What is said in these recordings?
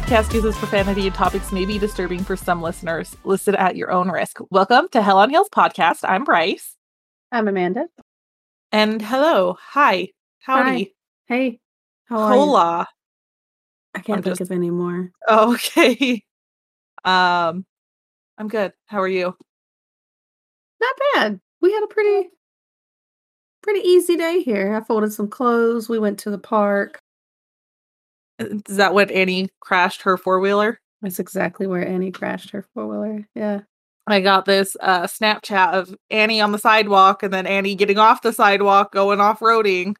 Podcast uses profanity and topics may be disturbing for some listeners. Listed at your own risk. Welcome to Hell on Heels podcast. I'm Bryce. I'm Amanda. And hello. Hi. Howdy. Hi. Hey. How are you? Hola. I can't I'm think just- of any more. Okay. Um, I'm good. How are you? Not bad. We had a pretty pretty easy day here. I folded some clothes. We went to the park. Is that what Annie crashed her four wheeler? That's exactly where Annie crashed her four wheeler. Yeah. I got this uh Snapchat of Annie on the sidewalk and then Annie getting off the sidewalk going off roading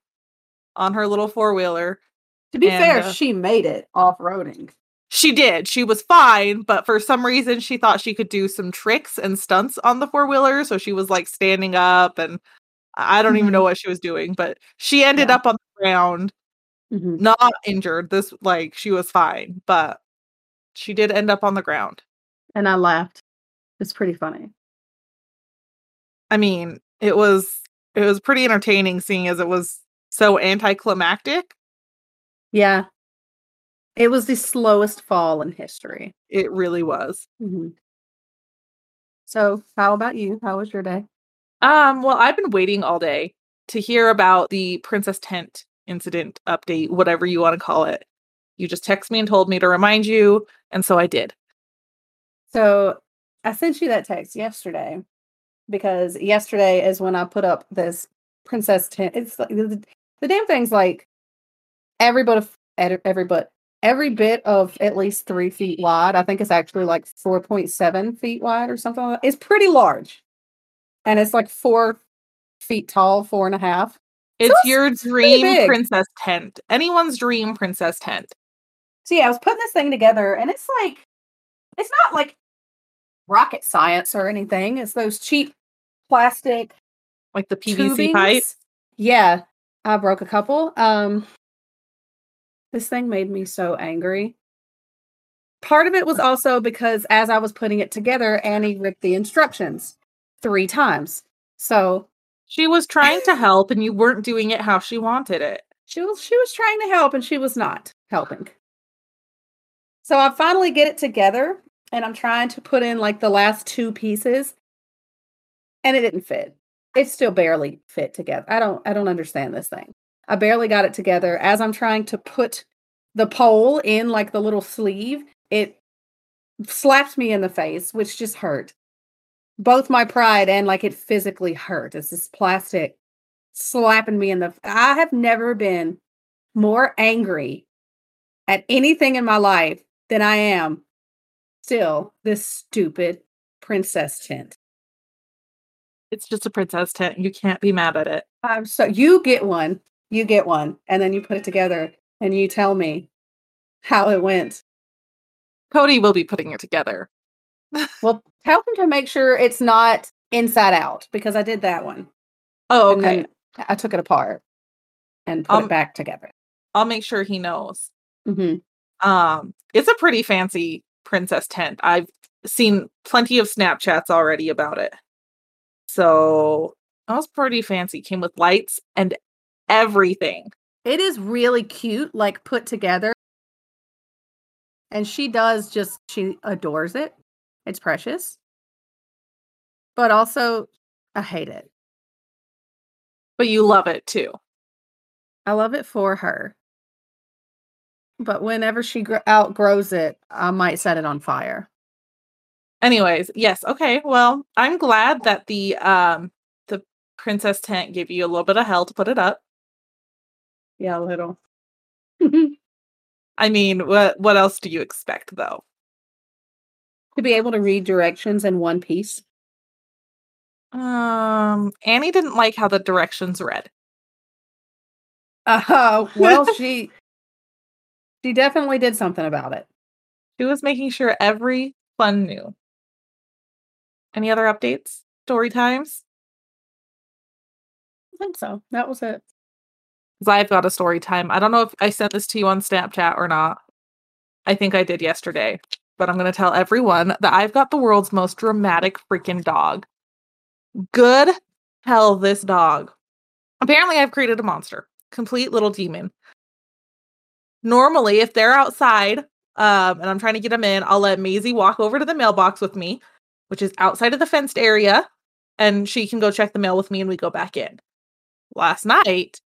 on her little four wheeler. To be And, fair, uh, she made it off roading. She did. She was fine, but for some reason she thought she could do some tricks and stunts on the four wheeler. So she was like standing up and I don't even know what she was doing, but she ended Yeah. up on the ground, Mhm. not injured. This like she was fine, but she did end up on the ground. And I laughed. It's pretty funny. I mean, it was it was pretty entertaining seeing as it was so anticlimactic. Yeah. It was the slowest fall in history. It really was. Mhm. So, how about you? How was your day? Um, well, I've been waiting all day to hear about the Princess Tent incident update, whatever you want to call it. You just text me and told me to remind you, and so I did. So I sent you that text yesterday because yesterday is when I put up this princess tent. It's like the, the damn thing's like every bit of every bit every bit of at least three feet wide. I think it's actually like four point seven feet wide or something. Like. It's pretty large, and it's like four feet tall, four and a half. It's it's your dream princess tent. Anyone's dream princess tent. So yeah, I was putting this thing together, and it's like it's not like rocket science or anything. It's those cheap plastic Like the PVC pipe. Yeah, I broke a couple. Um, this thing made me so angry. Part of it was also because as I was putting it together, Annie ripped the instructions three times. So She was trying to help and you weren't doing it how she wanted it. she was she was trying to help and she was not helping. So I finally get it together and I'm trying to put in like the last two pieces and it didn't fit. It still barely fit together. I don't I don't understand this thing. I barely got it together as I'm trying to put the pole in like the little sleeve. It slapped me in the face, which just hurt. Both my pride and like it physically hurt. It's this plastic slapping me in the I have never been more angry at anything in my life than I am still this stupid princess tent. It's just a princess tent. You can't be mad at it. I'm so you get one, you get one, and then you put it together and you tell me how it went. Cody will be putting it together. Well, tell him to make sure it's not inside out because I did that one. Oh, okay. I took it apart and put Um, it back together. I'll make sure he knows. hmm Um, it's a pretty fancy princess tent. I've seen plenty of Snapchats already about it. So that was pretty fancy. Came with lights and everything. It is really cute, like put together. And she does just, she adores it. It's precious. But also, I hate it. But you love it too. I love it for her. But whenever she gr- outgrows it, I might set it on fire. Anyways, yes, okay. Well, I'm glad that the um the princess tent gave you a little bit of hell to put it up. Yeah, a little. I mean, what what else do you expect though? To be able to read directions in one piece. Um, Annie didn't like how the directions read. Uh, well, she she definitely did something about it. She was making sure every fun knew. Any other updates? Story times? I think so. That was it. Because I've got a story time. I don't know if I sent this to you on Snapchat or not. I think I did yesterday. But I'm going to tell everyone that I've got the world's most dramatic freaking dog. Good hell, this dog. Apparently, I've created a monster, complete little demon. Normally, if they're outside um, and I'm trying to get them in, I'll let Maisie walk over to the mailbox with me, which is outside of the fenced area, and she can go check the mail with me and we go back in. Last night,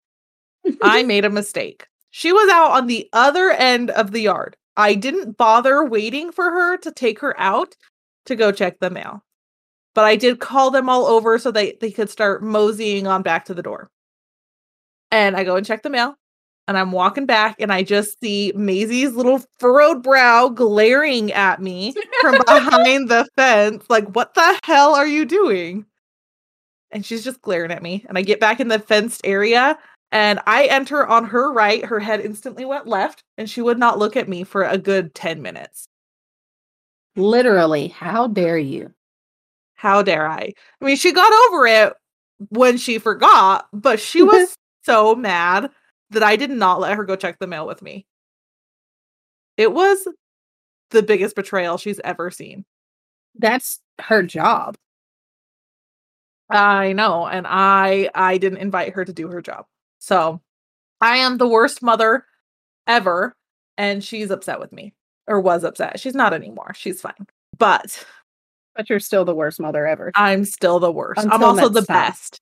I made a mistake. She was out on the other end of the yard. I didn't bother waiting for her to take her out to go check the mail. But I did call them all over so they, they could start moseying on back to the door. And I go and check the mail. And I'm walking back and I just see Maisie's little furrowed brow glaring at me from behind the fence. Like, what the hell are you doing? And she's just glaring at me. And I get back in the fenced area and I enter on her right. Her head instantly went left and she would not look at me for a good 10 minutes. Literally, how dare you? How dare I? I mean, she got over it when she forgot, but she was so mad that I did not let her go check the mail with me. It was the biggest betrayal she's ever seen. That's her job. I know, and I I didn't invite her to do her job. So, I am the worst mother ever and she's upset with me or was upset. She's not anymore. She's fine. But but you're still the worst mother ever. I'm still the worst. Until I'm also the time. best.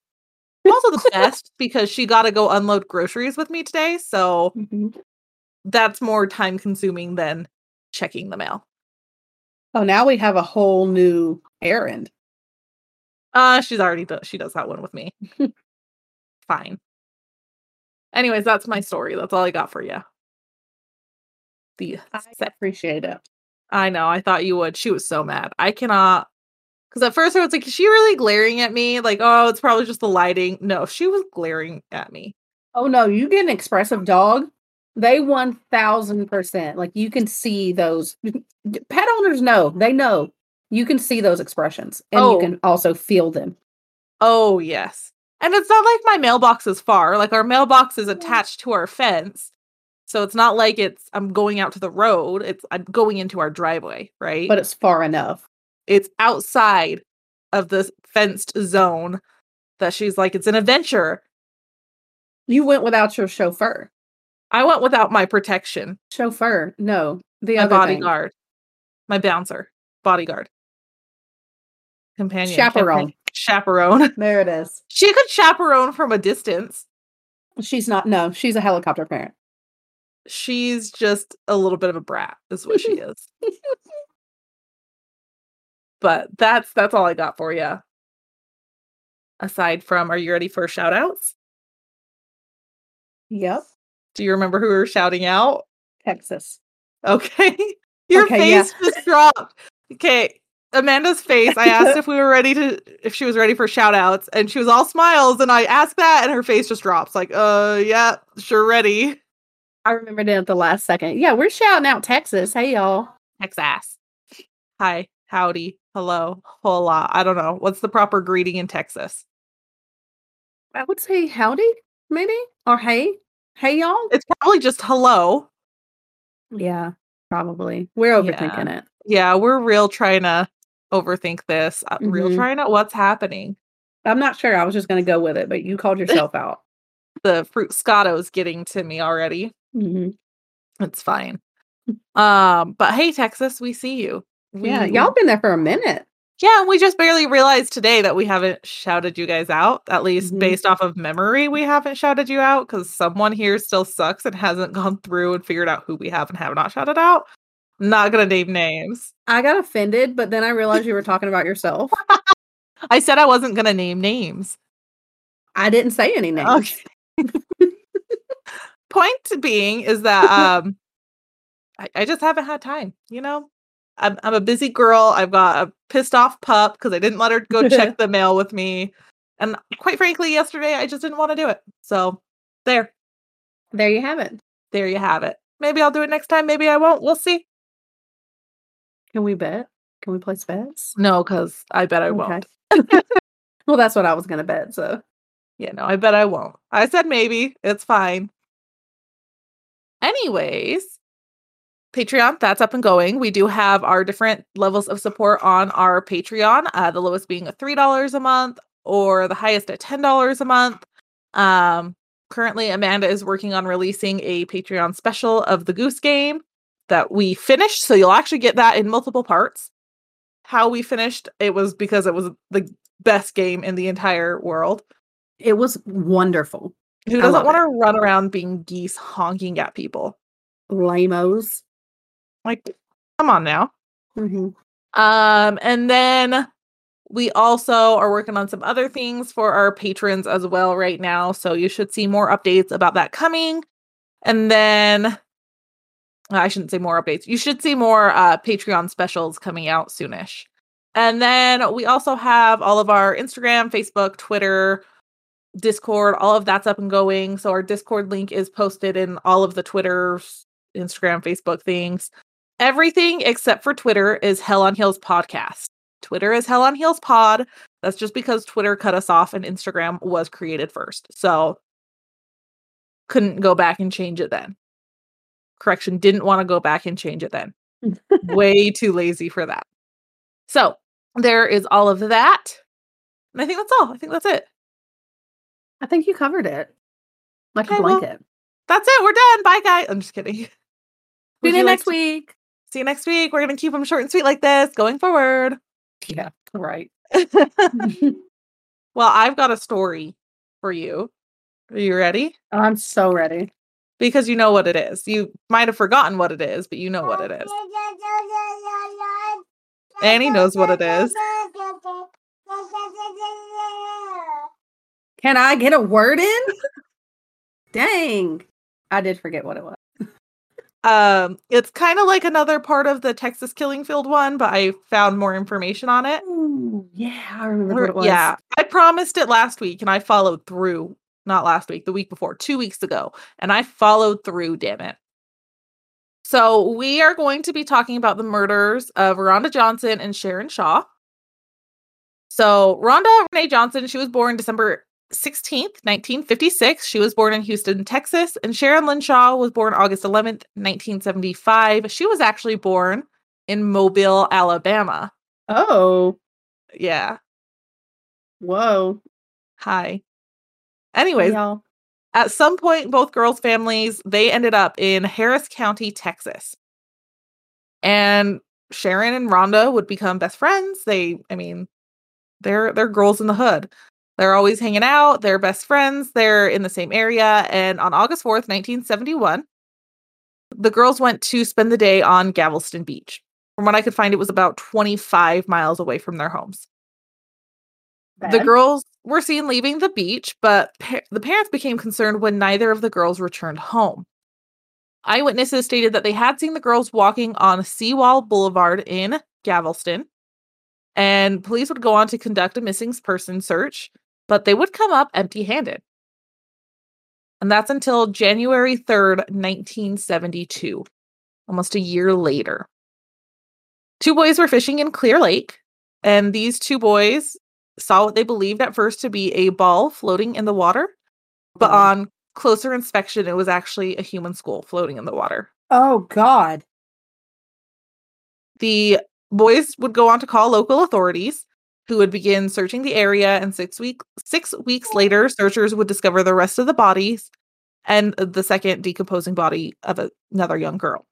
I'm also the best because she got to go unload groceries with me today. So Mhm. that's more time consuming than checking the mail. Oh, now we have a whole new errand. Uh, she's already do- she does that one with me. Fine. Anyways, that's my story. That's all I got for you. The I appreciate it. I know. I thought you would. She was so mad. I cannot. Because at first I was like, is she really glaring at me? Like, oh, it's probably just the lighting. No, she was glaring at me. Oh no, you get an expressive dog. They one thousand percent. Like you can see those pet owners know. They know. You can see those expressions. And Oh. you can also feel them. Oh, yes. And it's not like my mailbox is far. Like, our mailbox is attached to our fence. So it's not like it's, I'm going out to the road. It's, I'm going into our driveway, right? But it's far enough. it's outside of the fenced zone that she's like, it's an adventure. You went without your chauffeur. I went without my protection, Chauffeur. No. The my other thing. bodyguard, my bouncer, bodyguard, companion, Chaperone. Chaperone. There it is. she could chaperone from a distance. She's not no, she's a helicopter parent. She's just a little bit of a brat, is what she is. but that's that's all I got for you. Aside from, are you ready for shout outs? Yep. Do you remember who we were shouting out? Texas. Okay. Your Okay, yeah. face just dropped. Okay. Amanda's face. I asked if we were ready to if she was ready for shout outs and she was all smiles and I asked that and her face just drops like, uh yeah, sure ready. I remembered it at the last second. Yeah, we're shouting out Texas. Hey y'all. Texas. Hi, howdy, hello, hola. I don't know. What's the proper greeting in Texas? I would say howdy, maybe? Or hey. Hey y'all. It's probably just hello. Yeah, probably. We're overthinking it. Yeah, we're real trying to overthink this. uh, Real Mhm. trying out what's happening. I'm not sure. I was just gonna go with it, but you called yourself out. The fruit scotto's getting to me already. hmm It's fine. Um, but hey, Texas, we see you. Yeah, y'all been there for a minute. Yeah, we just barely realized today that we haven't shouted you guys out. At least Mhm. based off of memory, we haven't shouted you out because someone here still sucks and hasn't gone through and figured out who we have and have not shouted out. Not gonna name names. I got offended, but then I realized you were talking about yourself. I said I wasn't gonna name names. I didn't say any names. Okay. Point being is that um I, I just haven't had time, you know? I'm I'm a busy girl. I've got a pissed off pup because I didn't let her go check the mail with me. And quite frankly, yesterday I just didn't want to do it. So there. There you have it. There you have it. Maybe I'll do it next time, maybe I won't. We'll see. Can we bet? Can we place bets? No, because I bet I won't. well, that's what I was gonna bet. So Yeah, no, I bet I won't. I said maybe. It's fine. Anyways, Patreon, that's up and going. We do have our different levels of support on our Patreon, uh, the lowest being a $3 a month or the highest at $10 a month. Um, currently, Amanda is working on releasing a Patreon special of the Goose Game that we finished. So you'll actually get that in multiple parts. How we finished, it was because it was the best game in the entire world. It was wonderful. Who doesn't want to run around being geese honking at people? Lamos. Like, come on now. hmm Um, and then we also are working on some other things for our patrons as well right now. So you should see more updates about that coming. And then I shouldn't say more updates. You should see more uh Patreon specials coming out soonish. And then we also have all of our Instagram, Facebook, Twitter, Discord, all of that's up and going. So our Discord link is posted in all of the Twitter, Instagram, Facebook things. Everything except for Twitter is Hell on Heels podcast. Twitter is Hell on Heels pod. That's just because Twitter cut us off and Instagram was created first. So couldn't go back and change it then. Correction, didn't want to go back and change it then. Way too lazy for that. So there is all of that. And I think that's all. I think that's it. I think you covered it like Okay, a well, blanket. That's it. We're done. Bye, guys. I'm just kidding. Would Tune you like next to- week. See you next week. We're going to keep them short and sweet like this going forward. Yeah, right. well, I've got a story for you. Are you ready? I'm so ready. Because you know what it is. You might have forgotten what it is, but you know what it is. Annie knows what it is. Can I get a word in? Dang. I did forget what it was. Um, it's kind of like another part of the Texas Killing Field one, but I found more information on it. Ooh, yeah, I remember what it was. Yeah, I promised it last week and I followed through. Not last week, the week before, two weeks ago. And I followed through, damn it. So, we are going to be talking about the murders of Rhonda Johnson and Sharon Shaw. So, Rhonda Renee Johnson, she was born December 16th, 1956. She was born in Houston, Texas. And Sharon Lynn Shaw was born August 11th, 1975. She was actually born in Mobile, Alabama. Oh, Yeah. whoa. Hi. Anyways, at some point both girls families they ended up in harris county texas. And sharon and rhonda would become best friends. They i mean they're they're girls in the hood. They're always hanging out. They're best friends. They're in the same area. And on august 4th 1971 the girls went to spend the day on galveston beach. From what i could find it was about 25 miles away from their homes the girls were seen leaving the beach, but pa- the parents became concerned when neither of the girls returned home. Eyewitnesses stated that they had seen the girls walking on Seawall Boulevard in Galveston, and police would go on to conduct a missing person search, but they would come up empty handed. And that's until January 3rd, 1972, almost a year later. Two boys were fishing in Clear Lake, and these two boys saw what they believed at first to be a ball floating in the water, but Oh. on closer inspection, it was actually a human skull floating in the water. Oh, God. The boys would go on to call local authorities, who would begin searching the area. And six week six weeks later, searchers would discover the rest of the bodies and the second decomposing body of a- another young girl.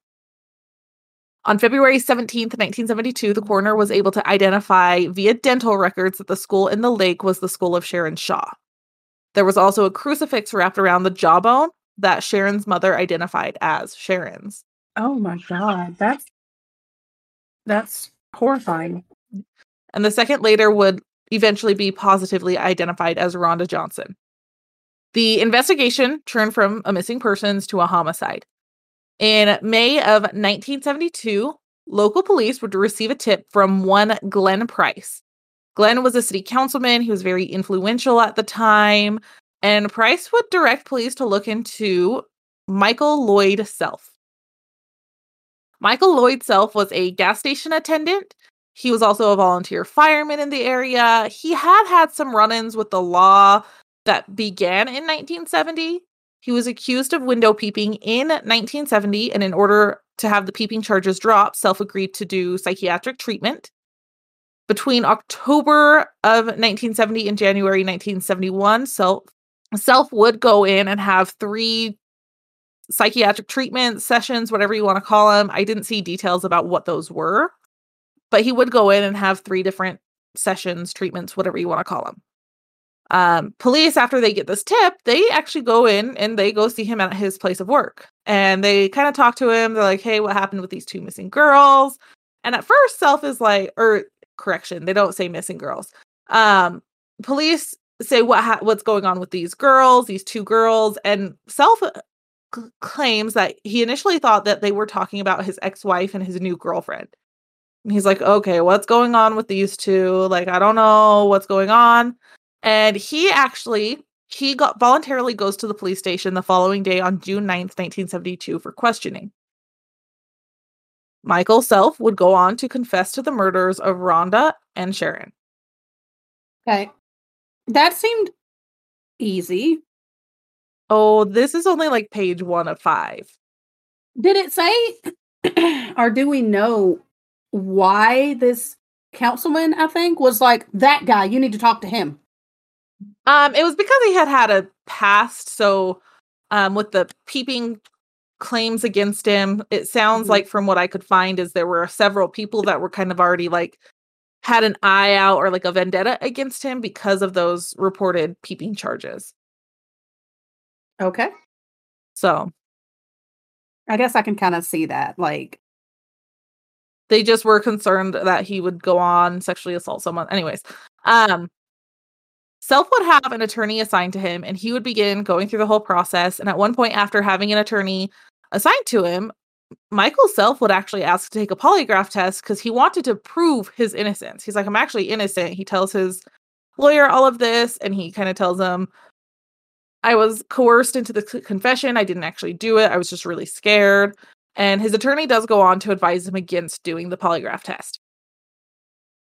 On February 17th, 1972, the coroner was able to identify via dental records that the school in the lake was the school of Sharon Shaw. There was also a crucifix wrapped around the jawbone that Sharon's mother identified as Sharon's. Oh, my God. That's that's horrifying. and the second later would eventually be positively identified as Rhonda Johnson. The investigation turned from a missing persons to a homicide. In May of 1972, local police would receive a tip from one Glenn Price. Glenn was a city councilman, he was very influential at the time, and Price would direct police to look into Michael Lloyd Self. Michael Lloyd Self was a gas station attendant he was also a volunteer fireman in the area. He had had some run ins with the law that began in 1970. He was accused of window peeping in 1970, and in order to have the peeping charges drop, Self agreed to do psychiatric treatment. Between October of 1970 and January 1971, Self Self would go in and have three psychiatric treatment sessions, whatever you want to call them. I didn't see details about what those were, but he would go in and have three different sessions, treatments, whatever you want to call them. Um, police, after they get this tip, they actually go in and they go see him at his place of work. And they kind of talk to him. They're like, hey, what happened with these two missing girls? And at first, Self is like, or correction, they don't say missing girls. Um, police say what ha- what's going on with these girls, these two girls, and Self uh, c- claims that he initially thought that they were talking about his ex-wife and his new girlfriend. And he's like, okay, what's going on with these two? Like, I don't know what's going on. And he actually he got voluntarily goes to the police station the following day on June 9th, 1972 for questioning. Michael Self would go on to confess to the murders of Rhonda and Sharon. Okay. That seemed easy. Oh, this is only like page one of five. Did it say, or do we know why this councilman, I think, was like, that guy, you need to talk to him? Um, it was because he had had a past. So, um, with the peeping claims against him, it sounds Mhm. like from what I could find is there were several people that were kind of already like had an eye out or like a vendetta against him because of those reported peeping charges. Okay. So I guess I can kind of see that. Like, they just were concerned that he would go on sexually assault someone. Anyways, um, Self would have an attorney assigned to him, and he would begin going through the whole process. And at one point, after having an attorney assigned to him, Michael Self would actually ask to take a polygraph test because he wanted to prove his innocence. He's like, I'm actually innocent. He tells his lawyer all of this, and he kind of tells him, I was coerced into the c- confession. I didn't actually do it. I was just really scared. And his attorney does go on to advise him against doing the polygraph test.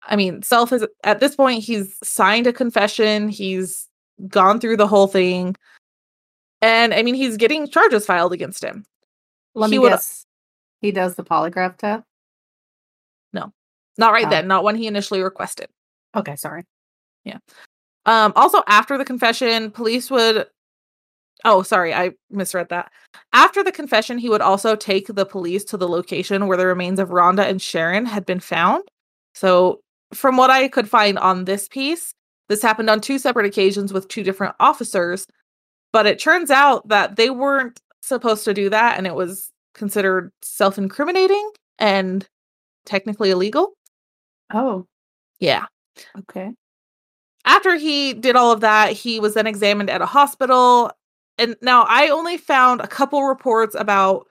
I mean, Self is at this point, he's signed a confession, he's gone through the whole thing. And I mean, he's getting charges filed against him. let He me would- guess. He does the polygraph test. No, not right Oh. then, not when he initially requested. Okay, sorry. Yeah. Um, also, after the confession, police would. Oh, sorry, I misread that. After the confession, he would also take the police to the location where the remains of Rhonda and Sharon had been found. So, from what I could find on this piece, this happened on two separate occasions with two different officers. But it turns out that they weren't supposed to do that, and it was considered self incriminating and technically illegal. Oh, Yeah. okay. after he did all of that, he was then examined at a hospital. And now I only found a couple reports about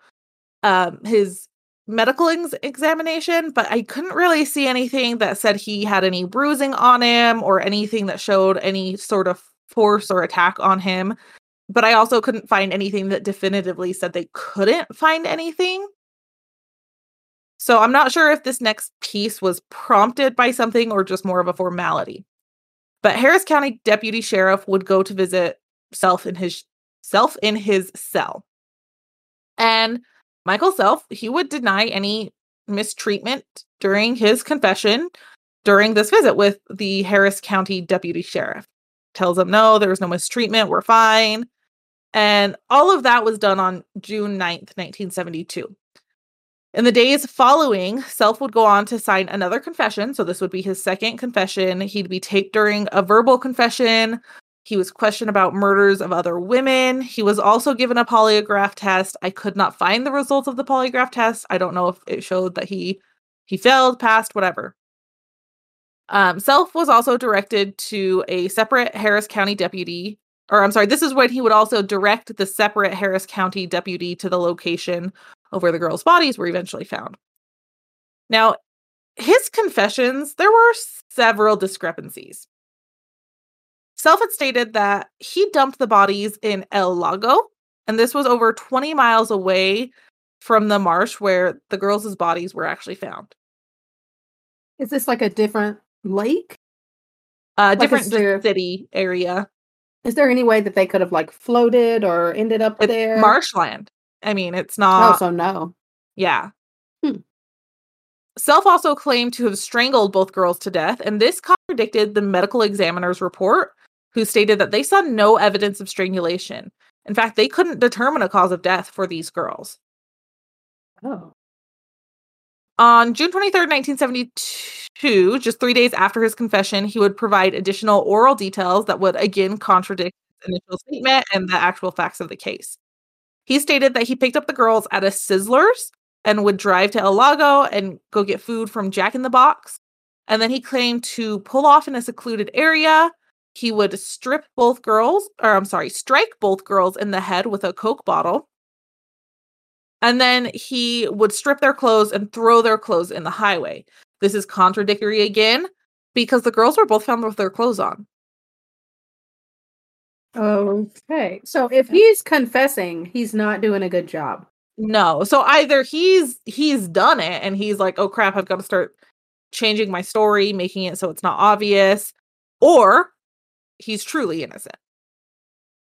um, his medical ex- examination, but I couldn't really see anything that said he had any bruising on him or anything that showed any sort of force or attack on him. But I also couldn't find anything that definitively said they couldn't find anything. So I'm not sure if this next piece was prompted by something or just more of a formality. But Harris County Deputy Sheriff would go to visit Self in his self in his cell. And Michael Self, he would deny any mistreatment during his confession during this visit with the Harris County Deputy Sheriff. Tells him, no, there was no mistreatment, we're fine. And all of that was done on June 9th, 1972. In the days following, Self would go on to sign another confession. So this would be his second confession. He'd be taped during a verbal confession. He was questioned about murders of other women. He was also given a polygraph test. I could not find the results of the polygraph test. I don't know if it showed that he he failed, passed, whatever. Um, Self was also directed to a separate Harris County deputy, or I'm sorry, this is when he would also direct the separate Harris County deputy to the location of where the girls' bodies were eventually found. Now, his confessions, there were several discrepancies. Self had stated that he dumped the bodies in El Lago, and this was over 20 miles away from the marsh where the girls' bodies were actually found. Is this like a different lake? Uh, Like, different is just there- city area. Is there any way that they could have like floated or ended up It's there? marshland. I mean, it's not. Oh, so no. Yeah. Hmm. Self also claimed to have strangled both girls to death, and this contradicted the medical examiner's report, who stated that they saw no evidence of strangulation. In fact, they couldn't determine a cause of death for these girls. Oh. On June 23rd, 1972, just three days after his confession, he would provide additional oral details that would again contradict his initial statement and the actual facts of the case. He stated that he picked up the girls at a Sizzlers and would drive to El Lago and go get food from Jack in the Box. And then he claimed to pull off in a secluded area. He would strip both girls, or I'm sorry, strike both girls in the head with a Coke bottle. And then he would strip their clothes and throw their clothes in the highway. This is contradictory again because the girls were both found with their clothes on. Okay. So if he's confessing, he's not doing a good job. No. So either he's he's done it and he's like, "Oh crap, I've got to start changing my story, making it so it's not obvious," or he's truly innocent.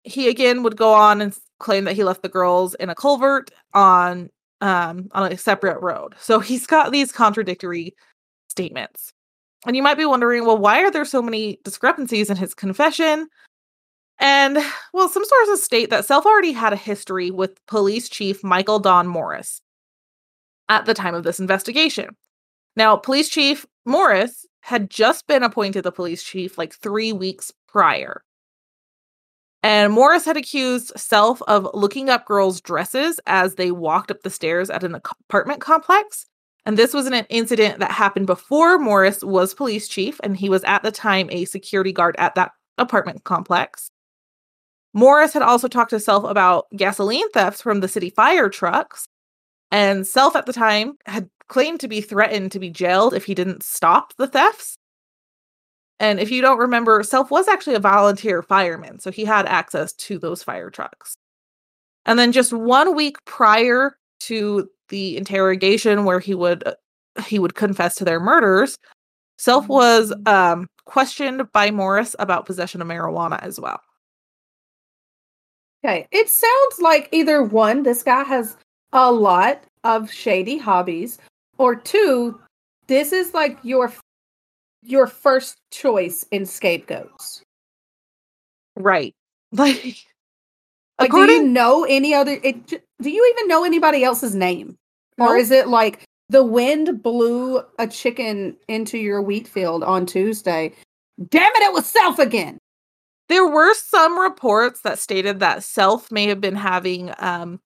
He again would go on and claim that he left the girls in a culvert on um on a separate road. So he's got these contradictory statements. And you might be wondering, well, why are there so many discrepancies in his confession? And well, some sources state that Self already had a history with police chief Michael Don Morris at the time of this investigation. Now, police chief Morris had just been appointed the police chief like three weeks prior. And Morris had accused Self of looking up girls' dresses as they walked up the stairs at an apartment complex. And this was an incident that happened before Morris was police chief, and he was at the time a security guard at that apartment complex. Morris had also talked to Self about gasoline thefts from the city fire trucks. And Self at the time had claimed to be threatened to be jailed if he didn't stop the thefts. And if you don't remember, Self was actually a volunteer fireman, so he had access to those fire trucks. And then just one week prior to the interrogation where he would uh, he would confess to their murders, Self was um, questioned by Morris about possession of marijuana as well. Okay. It sounds like either one, this guy has a lot of shady hobbies, or two, this is like your your first choice in scapegoats. Right. Like, like according do you know any other it, do you even know anybody else's name? Or is it like the wind blew a chicken into your wheat field on Tuesday? Damn it, it was self again. there were some reports that stated that Self may have been having um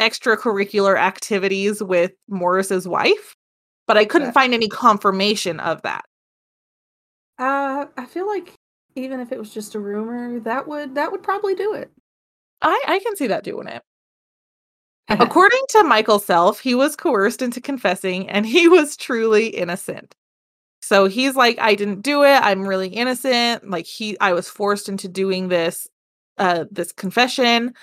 extracurricular activities with Morris's wife, but I couldn't find any confirmation of that. Uh I feel like even if it was just a rumor, that would that would probably do it. I I can see that doing it. According to Michael Self, he was coerced into confessing and he was truly innocent. So he's like, I didn't do it. I'm really innocent. Like he I was forced into doing this uh this confession.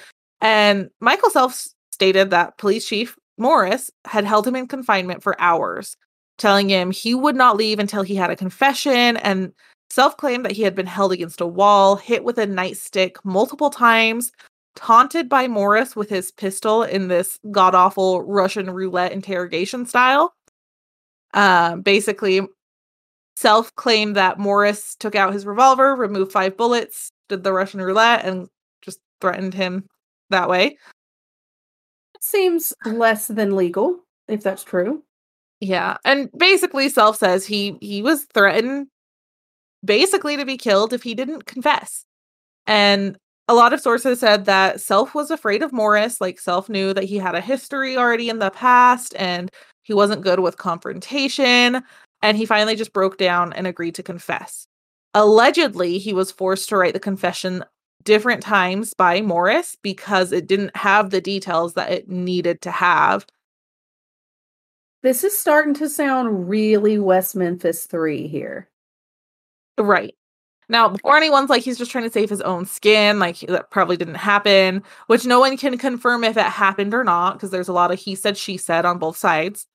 And Michael Self stated that police chief Morris had held him in confinement for hours, telling him he would not leave until he had a confession and self claimed that he had been held against a wall, hit with a nightstick multiple times, taunted by Morris with his pistol in this god awful Russian roulette interrogation style. Uh, basically, self claimed that Morris took out his revolver, removed five bullets, did the Russian roulette, and just threatened him that way. Seems less than legal, if that's true. Yeah, and basically, self says he he was threatened basically to be killed if he didn't confess. And a lot of sources said that Self was afraid of Morris, like Self knew that he had a history already in the past and he wasn't good with confrontation, and he finally just broke down and agreed to confess. Allegedly, he was forced to write the confession different times by Morris because it didn't have the details that it needed to have. This is starting to sound really West Memphis 3 here. Right. Now, before anyone's like he's just trying to save his own skin, like that probably didn't happen, which no one can confirm if it happened or not, because there's a lot of he said, she said on both sides.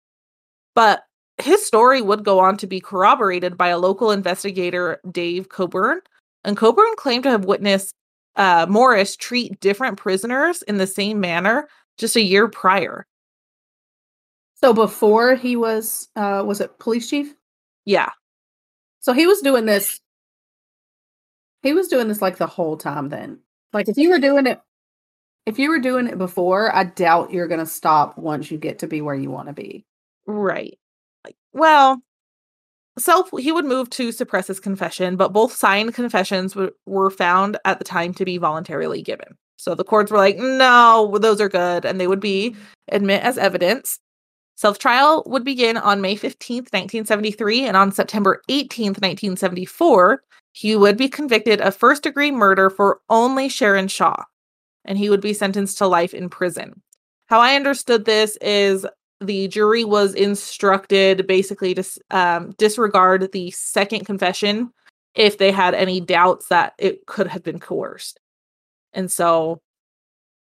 But his story would go on to be corroborated by a local investigator, Dave Coburn. And Coburn claimed to have witnessed uh, Morris treat different prisoners in the same manner just a year prior. So before he was uh was it police chief? Yeah. So he was doing this he was doing this like the whole time then. Like if you were doing it if you were doing it before, I doubt you're going to stop once you get to be where you want to be. Right. Like, well, Self he would move to suppress his confession, but both signed confessions w- were found at the time to be voluntarily given. So the courts were like, "No, those are good," and they would be mm-hmm. admit as evidence. Self trial would begin on May 15th, 1973, and on September 18th, 1974, he would be convicted of first degree murder for only Sharon Shaw, and he would be sentenced to life in prison. How I understood this is the jury was instructed basically to um, disregard the second confession if they had any doubts that it could have been coerced. And so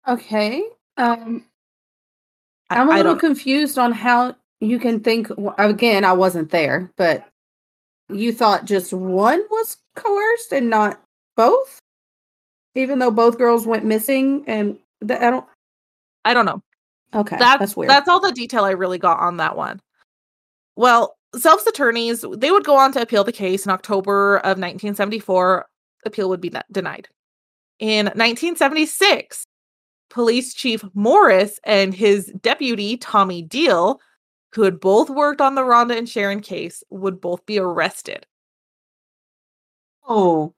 Okay. Um I, I'm a little confused on how you can think again, I wasn't there, but you thought just one was coerced and not both? Even though both girls went missing and th- I don't I don't know. Okay, that's that's weird. that's all the detail I really got on that one. Well, Self's attorneys they would go on to appeal the case in October of 1974. Appeal would be de- denied. In 1976, Police Chief Morris and his deputy Tommy Deal, who had both worked on the Rhonda and Sharon case, would both be arrested. oh.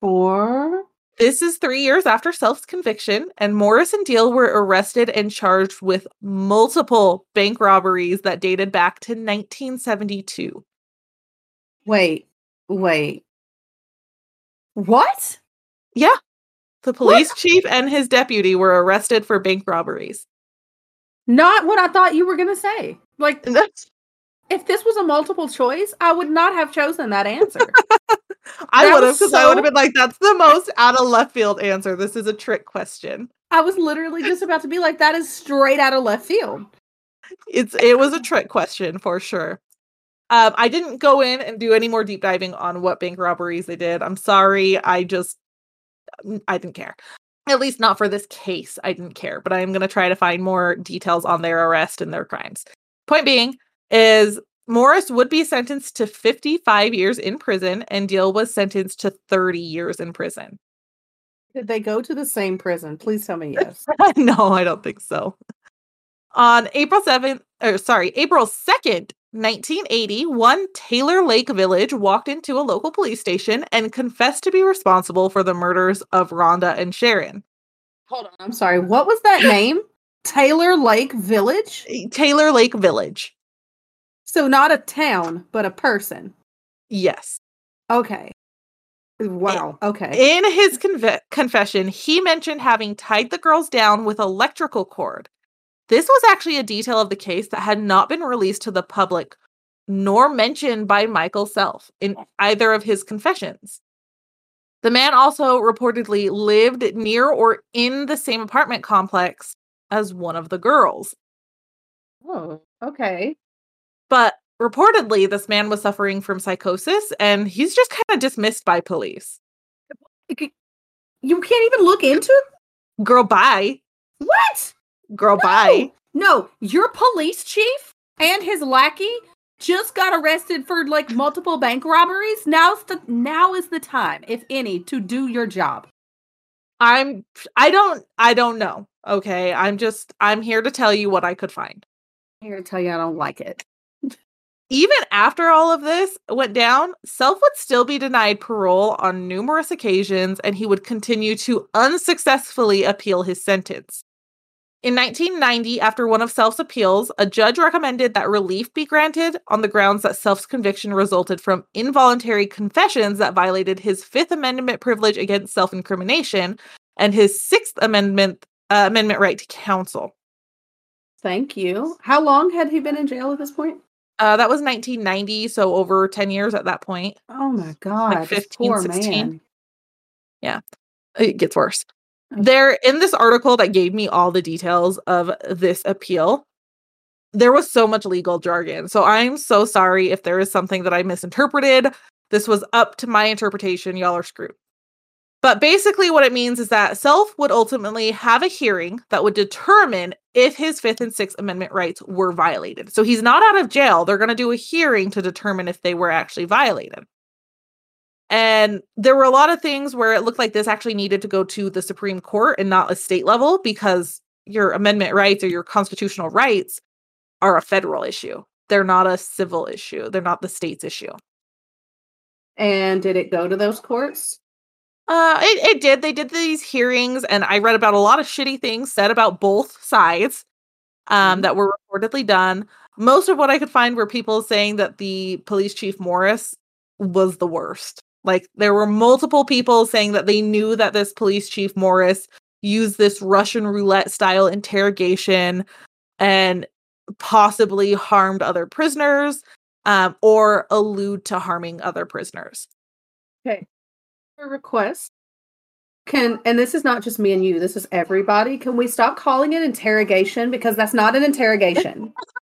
Four? This is three years after Self's conviction, and Morris and Deal were arrested and charged with multiple bank robberies that dated back to 1972. Wait. Wait. What? Yeah. The police chief and his deputy were arrested for bank robberies. Not what I thought you were going to say. Like that's- if this was a multiple choice, I would not have chosen that answer. I would have because I would have been like, that's the most out of left field answer. This is a trick question. I was literally just about to be like, that is straight out of left field. It's it was a trick question for sure. Um, I didn't go in and do any more deep diving on what bank robberies they did. I'm sorry. I just mm, I didn't care. At least not for this case. I didn't care, but I'm going to try to find more details on their arrest and their crimes. Point being is Morris would be sentenced to 55 years in prison and Deal was sentenced to 30 years in prison. Did they go to the same prison? Please tell me yes. no, I don't think so. On April 7th, or sorry, April 2nd, 1980, one Taylor Lake Village walked into a local police station and confessed to be responsible for the murders of Rhonda and Sharon. Hold on. I'm sorry. What was that name? Taylor Lake Village? Taylor Lake Village. So not a town, but a person. Yes. Okay. Wow. Okay. In his confession, he mentioned having tied the girls down with electrical cord. This was actually a detail of the case that had not been released to the public nor mentioned by Michael Self in either of his confessions. The man also reportedly lived near or in the same apartment complex as one of the girls. Oh, okay. But reportedly, this man was suffering from psychosis and he's just kind of dismissed by police. You can't even look into it? Girl, bye. What? Girl, bye. No, your police chief and his lackey just got arrested for like multiple bank robberies. Now's the now is the time, if any, to do your job. I'm I don't I don't know. Okay. I'm just I'm here to tell you what I could find. I'm here to tell you I don't like it. Even after all of this went down, Self would still be denied parole on numerous occasions and he would continue to unsuccessfully appeal his sentence. In 1990, after one of Self's appeals, a judge recommended that relief be granted on the grounds that Self's conviction resulted from involuntary confessions that violated his Fifth Amendment privilege against self incrimination and his Sixth Amendment uh, Amendment right to counsel. Thank you. How long had he been in jail at this point? Uh, that was 1990, so over 10 years at that point. Oh my god, this 15, poor 16. man. It gets worse. Okay. There, in this article that gave me all the details of this appeal, there was so much legal jargon. So I'm so sorry if there is something that I misinterpreted. This was up to my interpretation. Y'all are screwed. But basically, what it means is that Self would ultimately have a hearing that would determine if his Fifth and Sixth Amendment rights were violated. So he's not out of jail. They're going to do a hearing to determine if they were actually violated. And there were a lot of things where it looked like this actually needed to go to the Supreme Court and not a state level because your amendment rights or your constitutional rights are a federal issue. They're not a civil issue. They're not the state's issue. And did it go to those courts? Uh, it, it did. They did these hearings, and I read about a lot of shitty things said about both sides um, Mhm. that were reportedly done. Most of what I could find were people saying that the police chief Morris was the worst. Like there were multiple people saying that they knew that this police chief Morris used this Russian roulette style interrogation and possibly harmed other prisoners um, or allude to harming other prisoners. Okay. Request. Can and this is not just me and you, this is everybody. Can we stop calling it interrogation? Because that's not an interrogation.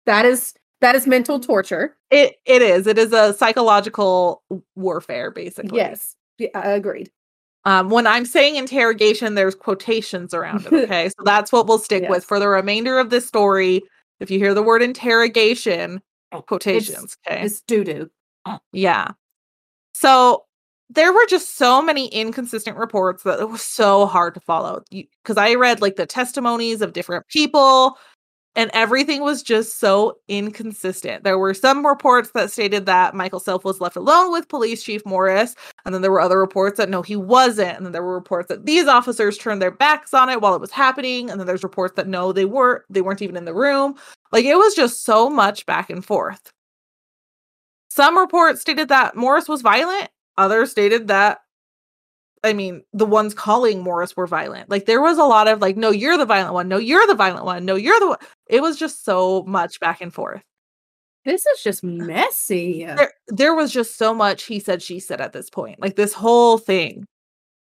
that is that is mental torture. It it is. It is a psychological warfare, basically. Yes. Yeah, I agreed. Um, when I'm saying interrogation, there's quotations around it. Okay, so that's what we'll stick with for the remainder of this story. If you hear the word interrogation, quotations. Okay, It's doo doo. yeah. So there were just so many inconsistent reports that it was so hard to follow. Because I read like the testimonies of different people, and everything was just so inconsistent. There were some reports that stated that Michael Self was left alone with Police Chief Morris, and then there were other reports that no, he wasn't. And then there were reports that these officers turned their backs on it while it was happening, and then there's reports that no, they weren't. They weren't even in the room. Like it was just so much back and forth. Some reports stated that Morris was violent. Others stated that, I mean, the ones calling Morris were violent. Like there was a lot of like, no, you're the violent one. No, you're the violent one. No, you're the one. It was just so much back and forth. This is just messy. There, there was just so much he said, she said at this point. Like this whole thing.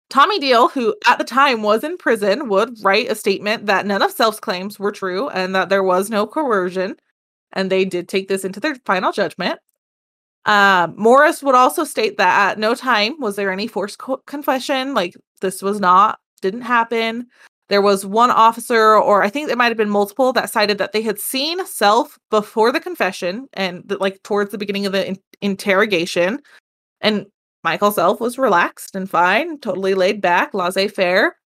Tommy Deal, who at the time was in prison, would write a statement that none of Self's claims were true and that there was no coercion. And they did take this into their final judgment. Um, Morris would also state that at no time was there any forced co- confession. Like this was not, didn't happen. There was one officer, or I think it might have been multiple, that cited that they had seen Self before the confession and th- like towards the beginning of the in- interrogation. And Michael Self was relaxed and fine, totally laid back, laissez faire.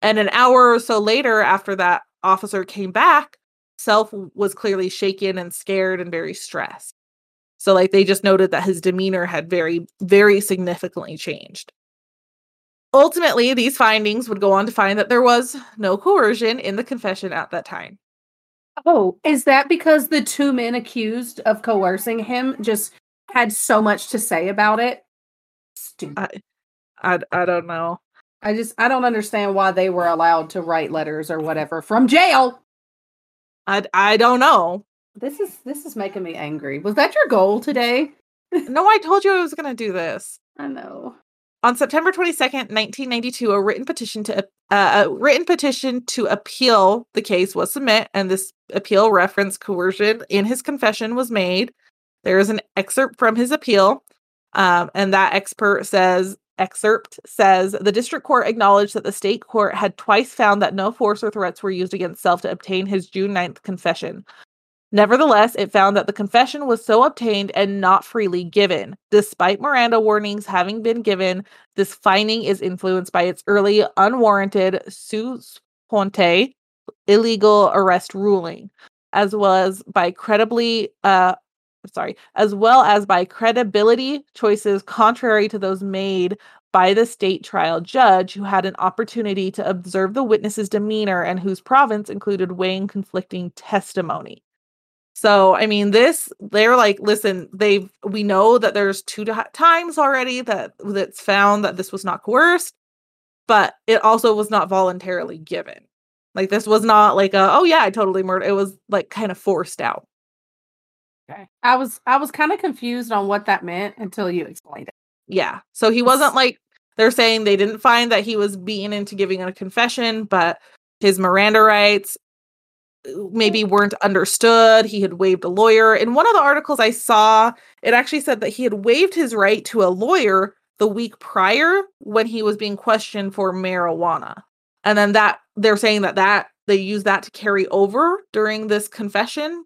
And an hour or so later, after that officer came back, Self was clearly shaken and scared and very stressed. So, like, they just noted that his demeanor had very, very significantly changed. Ultimately, these findings would go on to find that there was no coercion in the confession at that time. Oh, is that because the two men accused of coercing him just had so much to say about it? Stupid. I, I, I don't know. I just I don't understand why they were allowed to write letters or whatever from jail. I, I don't know. This is this is making me angry. Was that your goal today? No, I told you I was going to do this. I know. On September 22nd, 1992, a written petition to uh, a written petition to appeal the case was submit, and this appeal referenced coercion in his confession was made. There is an excerpt from his appeal, um, and that expert says excerpt says the district court acknowledged that the state court had twice found that no force or threats were used against self to obtain his June 9th confession. Nevertheless, it found that the confession was so obtained and not freely given. Despite Miranda warnings having been given, this finding is influenced by its early unwarranted sua sponte illegal arrest ruling, as well as by credibly uh sorry, as well as by credibility choices contrary to those made by the state trial judge who had an opportunity to observe the witness's demeanor and whose province included weighing conflicting testimony. So, I mean, this they're like, listen, they've we know that there's two times already that that's found that this was not coerced, but it also was not voluntarily given. Like this was not like a oh yeah, I totally murdered. It was like kind of forced out. Okay. I was I was kind of confused on what that meant until you explained it. Yeah. So he wasn't like they're saying they didn't find that he was beaten into giving a confession, but his Miranda rights maybe weren't understood. He had waived a lawyer. In one of the articles I saw, it actually said that he had waived his right to a lawyer the week prior when he was being questioned for marijuana. And then that they're saying that that they use that to carry over during this confession.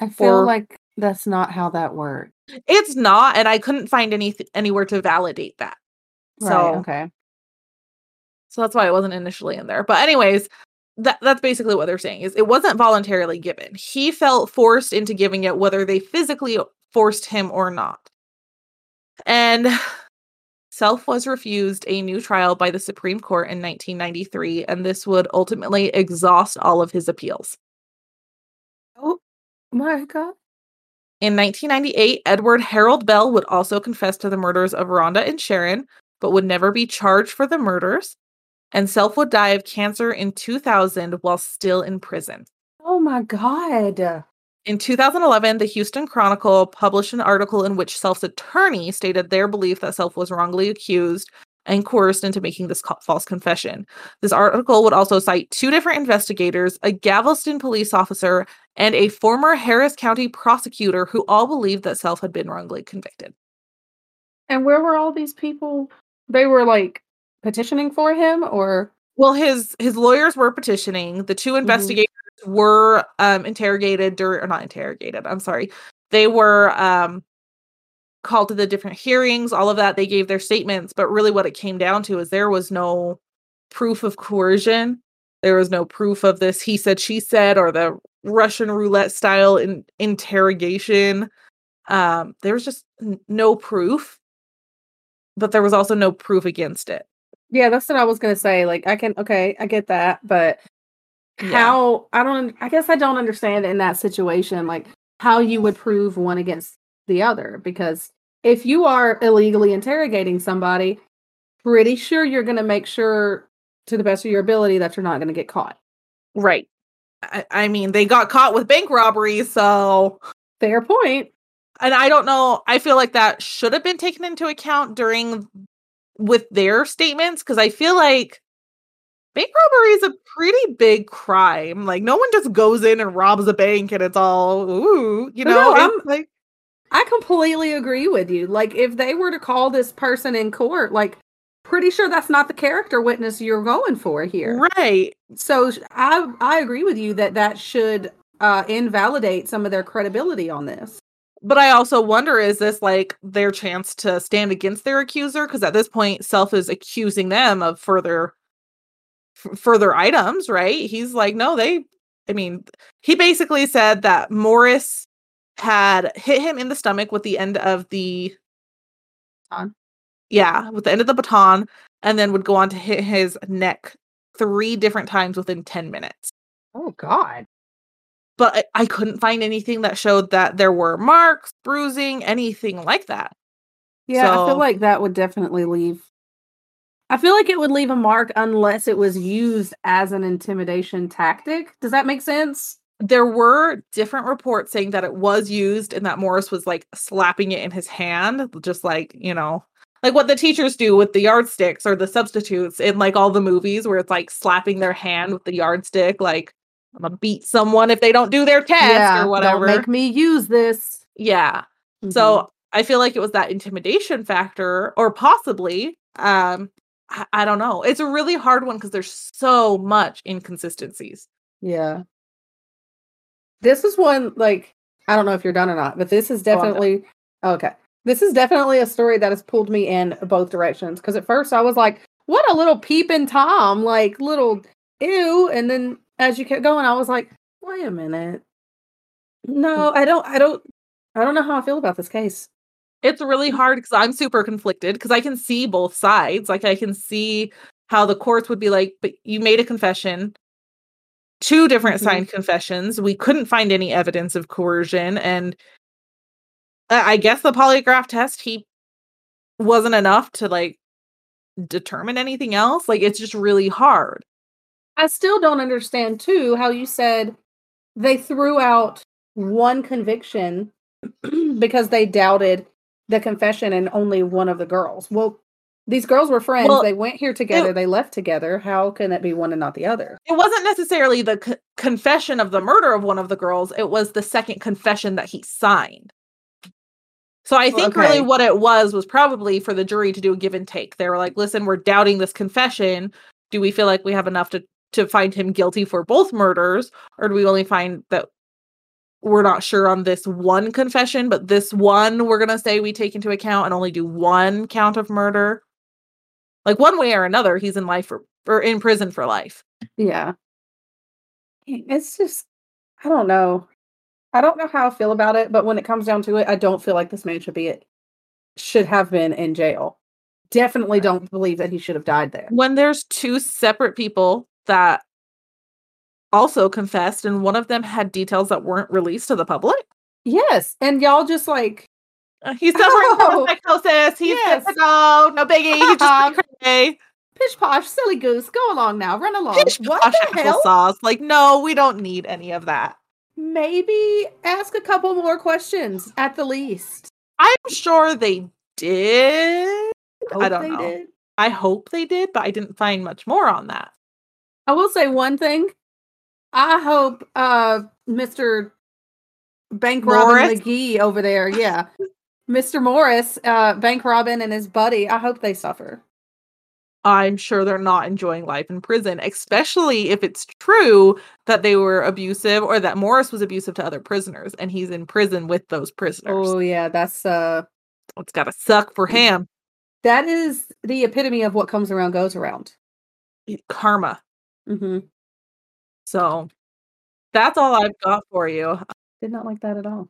I feel Or- like that's not how that works. It's not, and I couldn't find any anywhere to validate that. So okay. so that's why it wasn't initially in there. But anyways, that that's basically what they're saying is it wasn't voluntarily given. He felt forced into giving it whether they physically forced him or not. And Self was refused a new trial by the Supreme Court in 1993 and this would ultimately exhaust all of his appeals. Oh my god. In 1998, Edward Harold Bell would also confess to the murders of Rhonda and Sharon, but would never be charged for the murders. And Self would die of cancer in 2000 while still in prison. Oh my god. In 2011, the Houston Chronicle published an article in which Self's attorney stated their belief that Self was wrongly accused and coerced into making this co- false confession. This article would also cite two different investigators, a Galveston police officer, and a former Harris County prosecutor who all believed that Self had been wrongly convicted. And where were all these people? They were like petitioning for him or Well, his his lawyers were petitioning. The two investigators were um interrogated during or not interrogated, I'm sorry. They were um called to the different hearings, all of that. They gave their statements, but really what it came down to is there was no proof of coercion. There was no proof of this he said she said or the Russian roulette style in interrogation. Um there was just n- no proof. But there was also no proof against it. Yeah, that's what I was gonna say. Like I can okay, I get that, but Yeah. how I don't I guess I don't understand in that situation like how you would prove one against the other because if you are illegally interrogating somebody, pretty sure you're gonna make sure to the best of your ability that you're not gonna get caught. Right. I, I mean, they got caught with bank robbery, so Fair point. and I don't know. I feel like that should have been taken into account during with their statements because I feel like bank robbery is a pretty big crime. Like no one just goes in and robs a bank and it's all ooh, you know. no, I'm- like I completely agree with you. Like if they were to call this person in court, like pretty sure that's not the character witness you're going for here. right. So I I agree with you that that should uh invalidate some of their credibility on this. But I also wonder is this like their chance to stand against their accuser? Because at this point, Self is accusing them of further f- further items, right? He's like, no, they. I mean, he basically said that Morris had hit him in the stomach with the end of the Baton. yeah, with the end of the baton, and then would go on to hit his neck three different times within ten minutes. Oh God. But I, I couldn't find anything that showed that there were marks, bruising, anything like that. Yeah, I feel like that would definitely leave. I feel like it would leave a mark unless it was used as an intimidation tactic. Does that make sense? there were different reports saying that it was used and that Morris was like slapping it in his hand, just like, you know, like what the teachers do with the yardsticks or the substitutes in like all the movies where it's like slapping their hand with the yardstick, like I'm gonna beat someone if they don't do their test or whatever. Don't make me use this. yeah. Mhm. So I feel like it was that intimidation factor, or possibly, um, I, I don't know. It's a really hard one because there's so much inconsistencies. yeah. This is one like I don't know if you're done or not, but this is Oh, definitely okay. This is definitely a story that has pulled me in both directions. Because at first I was like, "What a little peeping tom!" Like little ew, and then as you kept going, I was like, "Wait a minute, no, I don't, I don't, I don't know how I feel about this case." it's really hard because I'm super conflicted because I can see both sides. Like I can see how the courts would be like, but you made a confession, two different Mhm. signed confessions. We couldn't find any evidence of coercion, and I guess the polygraph test he wasn't enough to like determine anything else. Like it's just really hard. I still don't understand too how you said they threw out one conviction because they doubted the confession and only one of the girls. Well, these girls were friends. Well, they went here together. they left together. How can it be one and not the other? It wasn't necessarily the co- confession of the murder of one of the girls. It was the second confession that he signed. So I think Okay. really what it was was probably for the jury to do a give and take. They were like, "Listen, we're doubting this confession. Do we feel like we have enough to to find him guilty for both murders, or do we only find that we're not sure on this one confession, but this one we're gonna say we take into account and only do one count of murder. Like one way or another, he's in life for, or in prison for life. Yeah. It's just, I don't know. I don't know how I feel about it, but when it comes down to it, I don't feel like this man should be it. Should have been in jail. Definitely don't believe that he should have died there. When there's two separate people that also confessed, and one of them had details that weren't released to the public. Yes, and y'all just like Uh, he's suffering Oh, from psychosis. He's yes. good to go. No biggie. He's just crazy. pish posh, silly goose, go along now, run along. Pish what posh the hell? Sauce. Like, no, we don't need any of that. Maybe ask a couple more questions at the least. I'm sure they did. Hope I don't know. did. I hope they did, but I didn't find much more on that. I will say one thing. I hope uh Mr. Bank Robin McGee over there, yeah. Mr. Morris, uh Bank Robin and his buddy, I hope they suffer. I'm sure they're not enjoying life in prison, especially if it's true that they were abusive or that Morris was abusive to other prisoners and he's in prison with those prisoners. Oh yeah, that's uh It's got to suck for him. that is the epitome of what comes around goes around. Karma. Hmm So that's all I've got for you. Did not like that at all.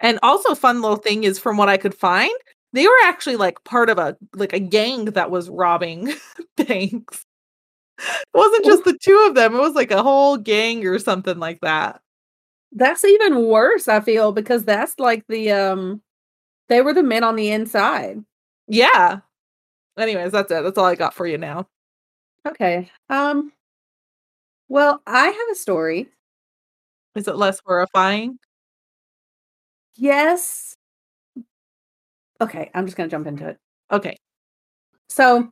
And also fun little thing is from what I could find, they were actually like part of a like a gang that was robbing banks. It wasn't just the two of them, it was like a whole gang or something like that. That's even worse, I feel, because that's like the um they were the men on the inside. Yeah. Anyways, that's it. That's all I got for you now. Okay. Um well, I have a story. Is it less horrifying? Yes. Okay, I'm just going to jump into it. Okay. So,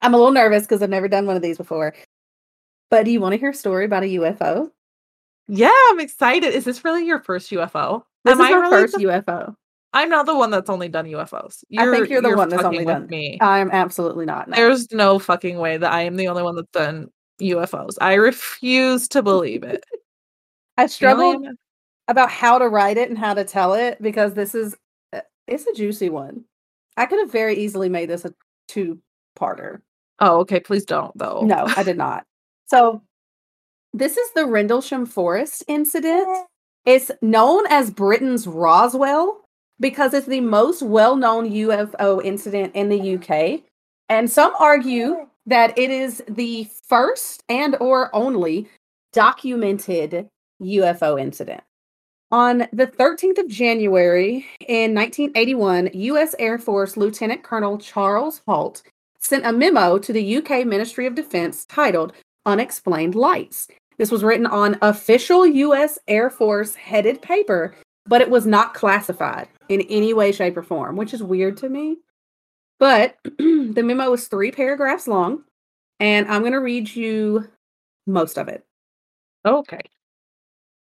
I'm a little nervous because I've never done one of these before. But do you want to hear a story about a UFO? Yeah, I'm excited. Is this really your first UFO? This Am is I my really first the- UFO. I'm not the one that's only done UFOs. I think you're the one that's only done- me. I'm absolutely not. no. There's no fucking way that I am the only one that's done UFOs. I refuse to believe it. I struggled about how to write it and how to tell it because this is uh, it's a juicy one. I could have very easily made this a two-parter. Oh, okay. Please don't though. No, I did not. So this is the Rendlesham Forest incident. It's known as Britain's Roswell because it's the most well-known UFO incident in the UK. And some argue that it is the first and or only documented UFO incident. On the 13th of January in 1981, US Air Force Lieutenant Colonel Charles Halt sent a memo to the UK Ministry of Defense titled Unexplained Lights. This was written on official US Air Force headed paper, but it was not classified in any way, shape, or form, which is weird to me. But the memo is three paragraphs long, and I'm going to read you most of it. Okay.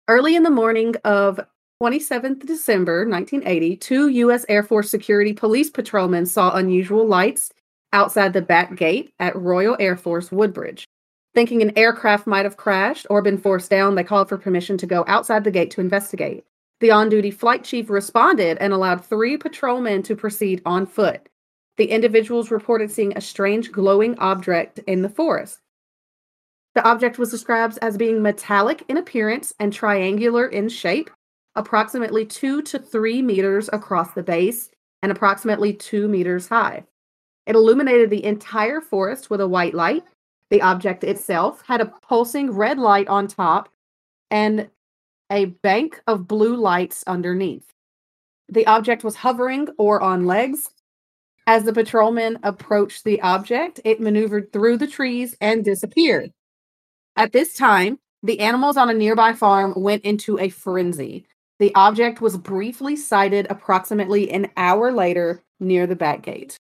Early in the morning of 27th December 1980, two U.S. Air Force security police patrolmen saw unusual lights outside the back gate at Royal Air Force Woodbridge. Thinking an aircraft might have crashed or been forced down, they called for permission to go outside the gate to investigate. The on duty flight chief responded and allowed three patrolmen to proceed on foot. The individuals reported seeing a strange glowing object in the forest. The object was described as being metallic in appearance and triangular in shape, approximately two to three meters across the base and approximately two meters high. It illuminated the entire forest with a white light. The object itself had a pulsing red light on top and a bank of blue lights underneath. The object was hovering or on legs. As the patrolmen approached the object, it maneuvered through the trees and disappeared. At this time, the animals on a nearby farm went into a frenzy. The object was briefly sighted approximately an hour later near the back gate.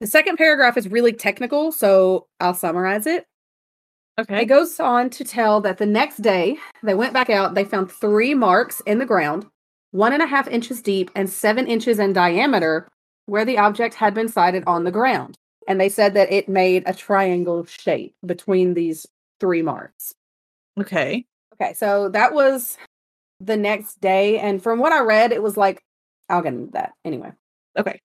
The second paragraph is really technical, so I'll summarize it. Okay. It goes on to tell that the next day they went back out, they found three marks in the ground, one and a half inches deep and seven inches in diameter, where the object had been sighted on the ground. And they said that it made a triangle shape between these three marks. Okay. Okay, so that was the next day. And from what I read, it was like, I'll get into that anyway. Okay.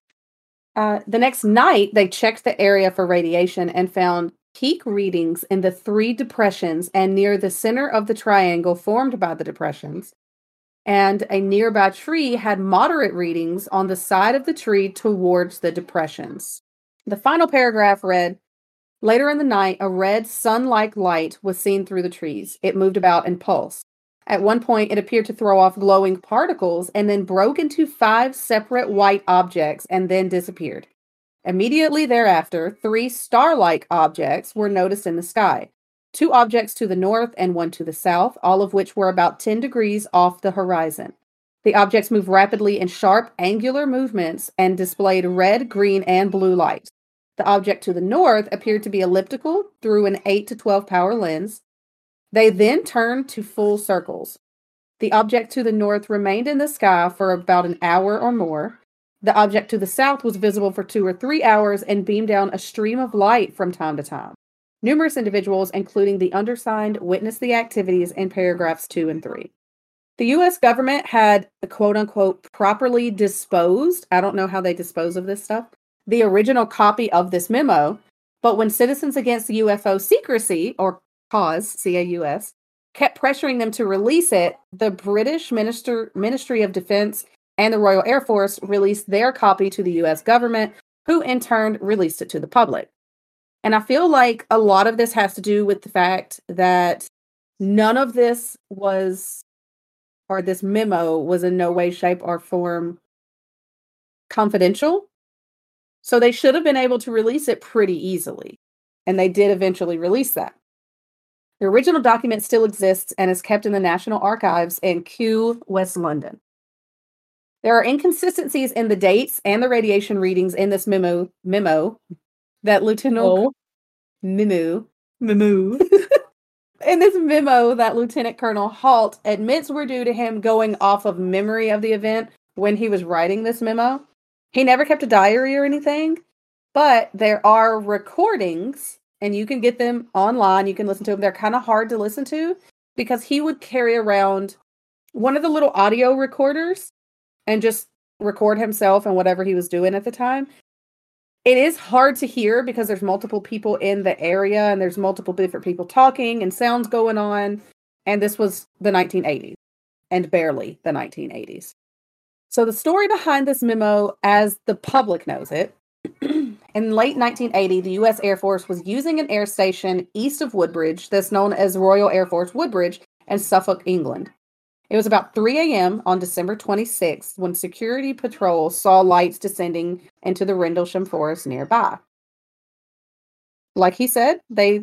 Uh, the next night, they checked the area for radiation and found peak readings in the three depressions and near the center of the triangle formed by the depressions. And a nearby tree had moderate readings on the side of the tree towards the depressions. The final paragraph read Later in the night, a red sun like light was seen through the trees. It moved about and pulsed. At one point, it appeared to throw off glowing particles and then broke into five separate white objects and then disappeared. Immediately thereafter, three star like objects were noticed in the sky two objects to the north and one to the south, all of which were about 10 degrees off the horizon. The objects moved rapidly in sharp, angular movements and displayed red, green, and blue light. The object to the north appeared to be elliptical through an 8 to 12 power lens. They then turned to full circles. The object to the north remained in the sky for about an hour or more. The object to the south was visible for two or three hours and beamed down a stream of light from time to time. Numerous individuals, including the undersigned, witnessed the activities in paragraphs two and three. The US government had quote unquote properly disposed, I don't know how they dispose of this stuff, the original copy of this memo. But when Citizens Against UFO Secrecy, or CAUS, CAUS, kept pressuring them to release it, the British Minister, Ministry of Defense and the Royal Air Force released their copy to the US government, who in turn released it to the public. And I feel like a lot of this has to do with the fact that none of this was, or this memo was in no way, shape, or form confidential. So they should have been able to release it pretty easily. And they did eventually release that. The original document still exists and is kept in the National Archives in Kew, West London. There are inconsistencies in the dates and the radiation readings in this memo memo that Lieutenant Oh, Memo moo. in this memo that Lieutenant Colonel Halt admits were due to him going off of memory of the event when he was writing this memo. He never kept a diary or anything, but there are recordings and you can get them online. You can listen to them. They're kind of hard to listen to because he would carry around one of the little audio recorders and just record himself and whatever he was doing at the time. It is hard to hear because there's multiple people in the area and there's multiple different people talking and sounds going on. And this was the 1980s and barely the 1980s. So, the story behind this memo, as the public knows it, in late 1980, the U.S. Air Force was using an air station east of Woodbridge that's known as Royal Air Force Woodbridge in Suffolk, England. It was about 3 a.m. on December 26th when security patrols saw lights descending into the Rendlesham Forest nearby. Like he said, they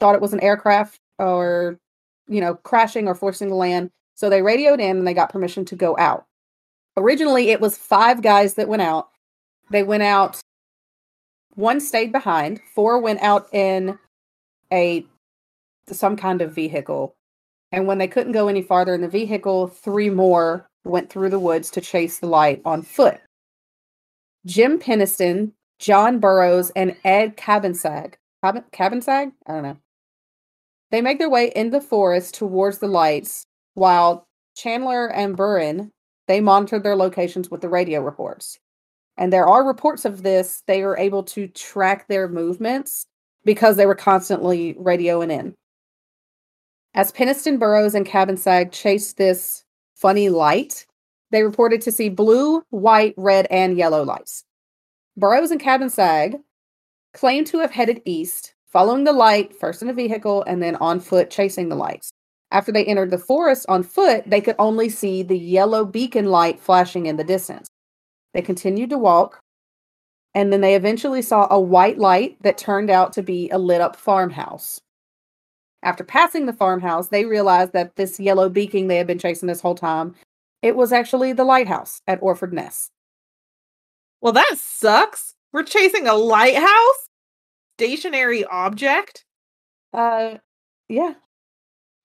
thought it was an aircraft or, you know, crashing or forcing to land. So they radioed in and they got permission to go out. Originally, it was five guys that went out. They went out, one stayed behind, four went out in a some kind of vehicle and when they couldn't go any farther in the vehicle, three more went through the woods to chase the light on foot. Jim Penniston, John Burroughs, and Ed Cabansag. Cabin, Cabansag? I don't know. They make their way in the forest towards the lights, while Chandler and Buran, they monitored their locations with the radio reports. And there are reports of this. They were able to track their movements because they were constantly radioing in. As Penniston Burroughs and Cabansag chased this funny light, they reported to see blue, white, red, and yellow lights. Burroughs and Cabansag claimed to have headed east, following the light, first in a vehicle and then on foot chasing the lights. After they entered the forest on foot, they could only see the yellow beacon light flashing in the distance. They continued to walk, and then they eventually saw a white light that turned out to be a lit up farmhouse. After passing the farmhouse, they realized that this yellow beacon they had been chasing this whole time, it was actually the lighthouse at Orford Ness. Well, that sucks. We're chasing a lighthouse? Stationary object? Uh yeah.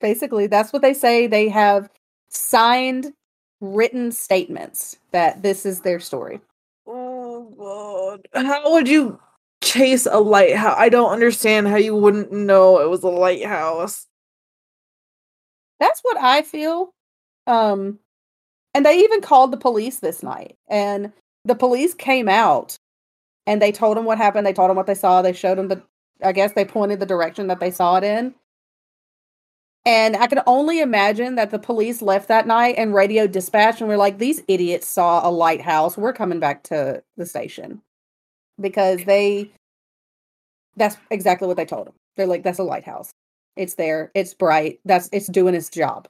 Basically, that's what they say. They have signed written statements that this is their story. Oh god. How would you chase a lighthouse? I don't understand how you wouldn't know it was a lighthouse. That's what I feel. Um, and they even called the police this night, and the police came out and they told them what happened. They told them what they saw. They showed them the, I guess they pointed the direction that they saw it in. And I can only imagine that the police left that night and radio dispatch and were like, these idiots saw a lighthouse. We're coming back to the station because they, that's exactly what they told them. They're like, that's a lighthouse. It's there. It's bright. That's, it's doing its job.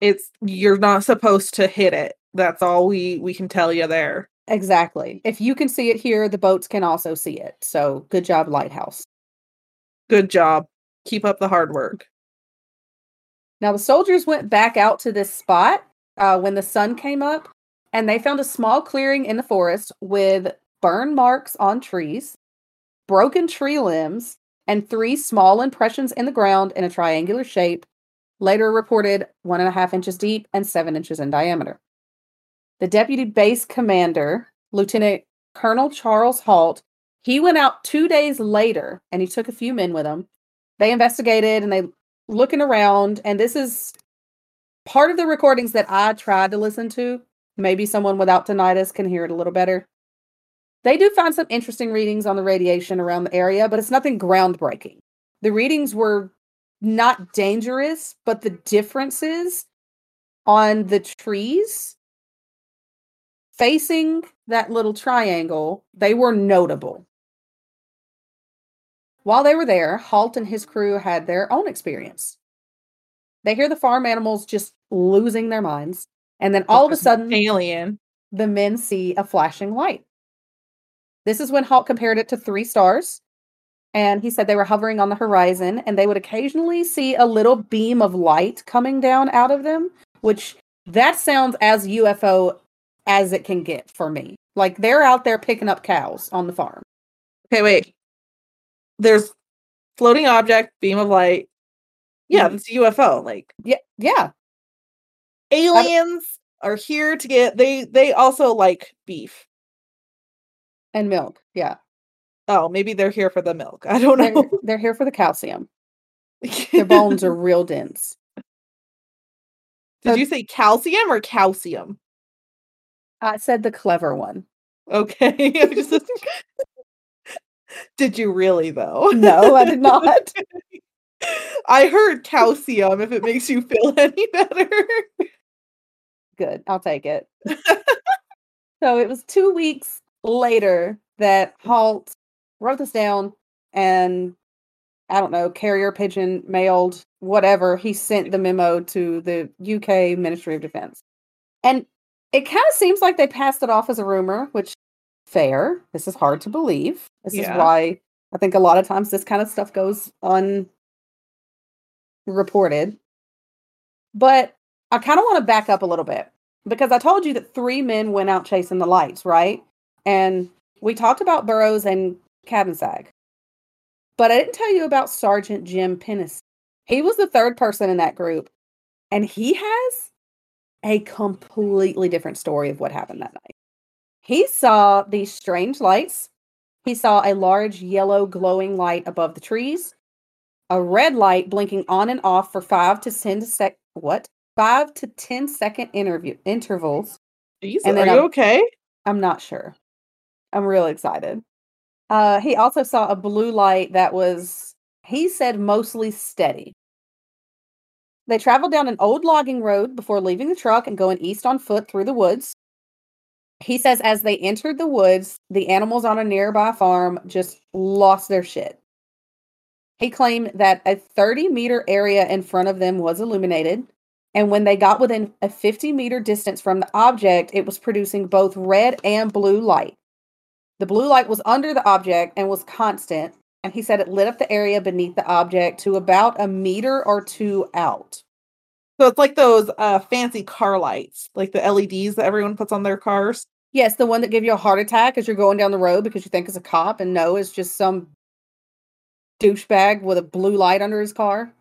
It's, you're not supposed to hit it. That's all we, we can tell you there. Exactly. If you can see it here, the boats can also see it. So good job, Lighthouse. Good job. Keep up the hard work. Now, the soldiers went back out to this spot uh, when the sun came up, and they found a small clearing in the forest with burn marks on trees, broken tree limbs, and three small impressions in the ground in a triangular shape, later reported one and a half inches deep and seven inches in diameter. The deputy base commander, Lieutenant Colonel Charles Halt, he went out two days later and he took a few men with him. They investigated and they looking around, and this is part of the recordings that I tried to listen to. Maybe someone without tinnitus can hear it a little better. They do find some interesting readings on the radiation around the area, but it's nothing groundbreaking. The readings were not dangerous, but the differences on the trees facing that little triangle, they were notable. While they were there, Halt and his crew had their own experience. They hear the farm animals just losing their minds, and then all of a sudden, alien. The men see a flashing light. This is when Halt compared it to three stars, and he said they were hovering on the horizon, and they would occasionally see a little beam of light coming down out of them, which that sounds as UFO as it can get for me. Like they're out there picking up cows on the farm. Okay, wait there's floating object, beam of light. Yeah, mm-hmm. it's a UFO. Like yeah, yeah. Aliens are here to get they they also like beef and milk. Yeah. Oh, maybe they're here for the milk. I don't know. They're, they're here for the calcium. Their bones are real dense. Did so, you say calcium or calcium? I said the clever one. Okay. Did you really though? No, I did not. I heard calcium if it makes you feel any better. Good. I'll take it. so it was two weeks later that Halt wrote this down and I don't know, carrier pigeon mailed, whatever. He sent the memo to the UK Ministry of Defense. And it kind of seems like they passed it off as a rumor, which fair. This is hard to believe. This yeah. is why I think a lot of times this kind of stuff goes unreported. But I kind of want to back up a little bit because I told you that three men went out chasing the lights, right? And we talked about Burroughs and Cabansag. But I didn't tell you about Sergeant Jim Penniston. He was the third person in that group, and he has a completely different story of what happened that night. He saw these strange lights. He saw a large yellow glowing light above the trees, a red light blinking on and off for five to ten sec what five to ten second interview intervals. Jeez, and are you I'm, okay? I'm not sure. I'm real excited. Uh, he also saw a blue light that was, he said, mostly steady. They traveled down an old logging road before leaving the truck and going east on foot through the woods. He says as they entered the woods, the animals on a nearby farm just lost their shit. He claimed that a 30 meter area in front of them was illuminated. And when they got within a 50 meter distance from the object, it was producing both red and blue light. The blue light was under the object and was constant. And he said it lit up the area beneath the object to about a meter or two out. So it's like those uh, fancy car lights, like the LEDs that everyone puts on their cars. Yes, the one that give you a heart attack as you're going down the road because you think it's a cop, and no, it's just some douchebag with a blue light under his car.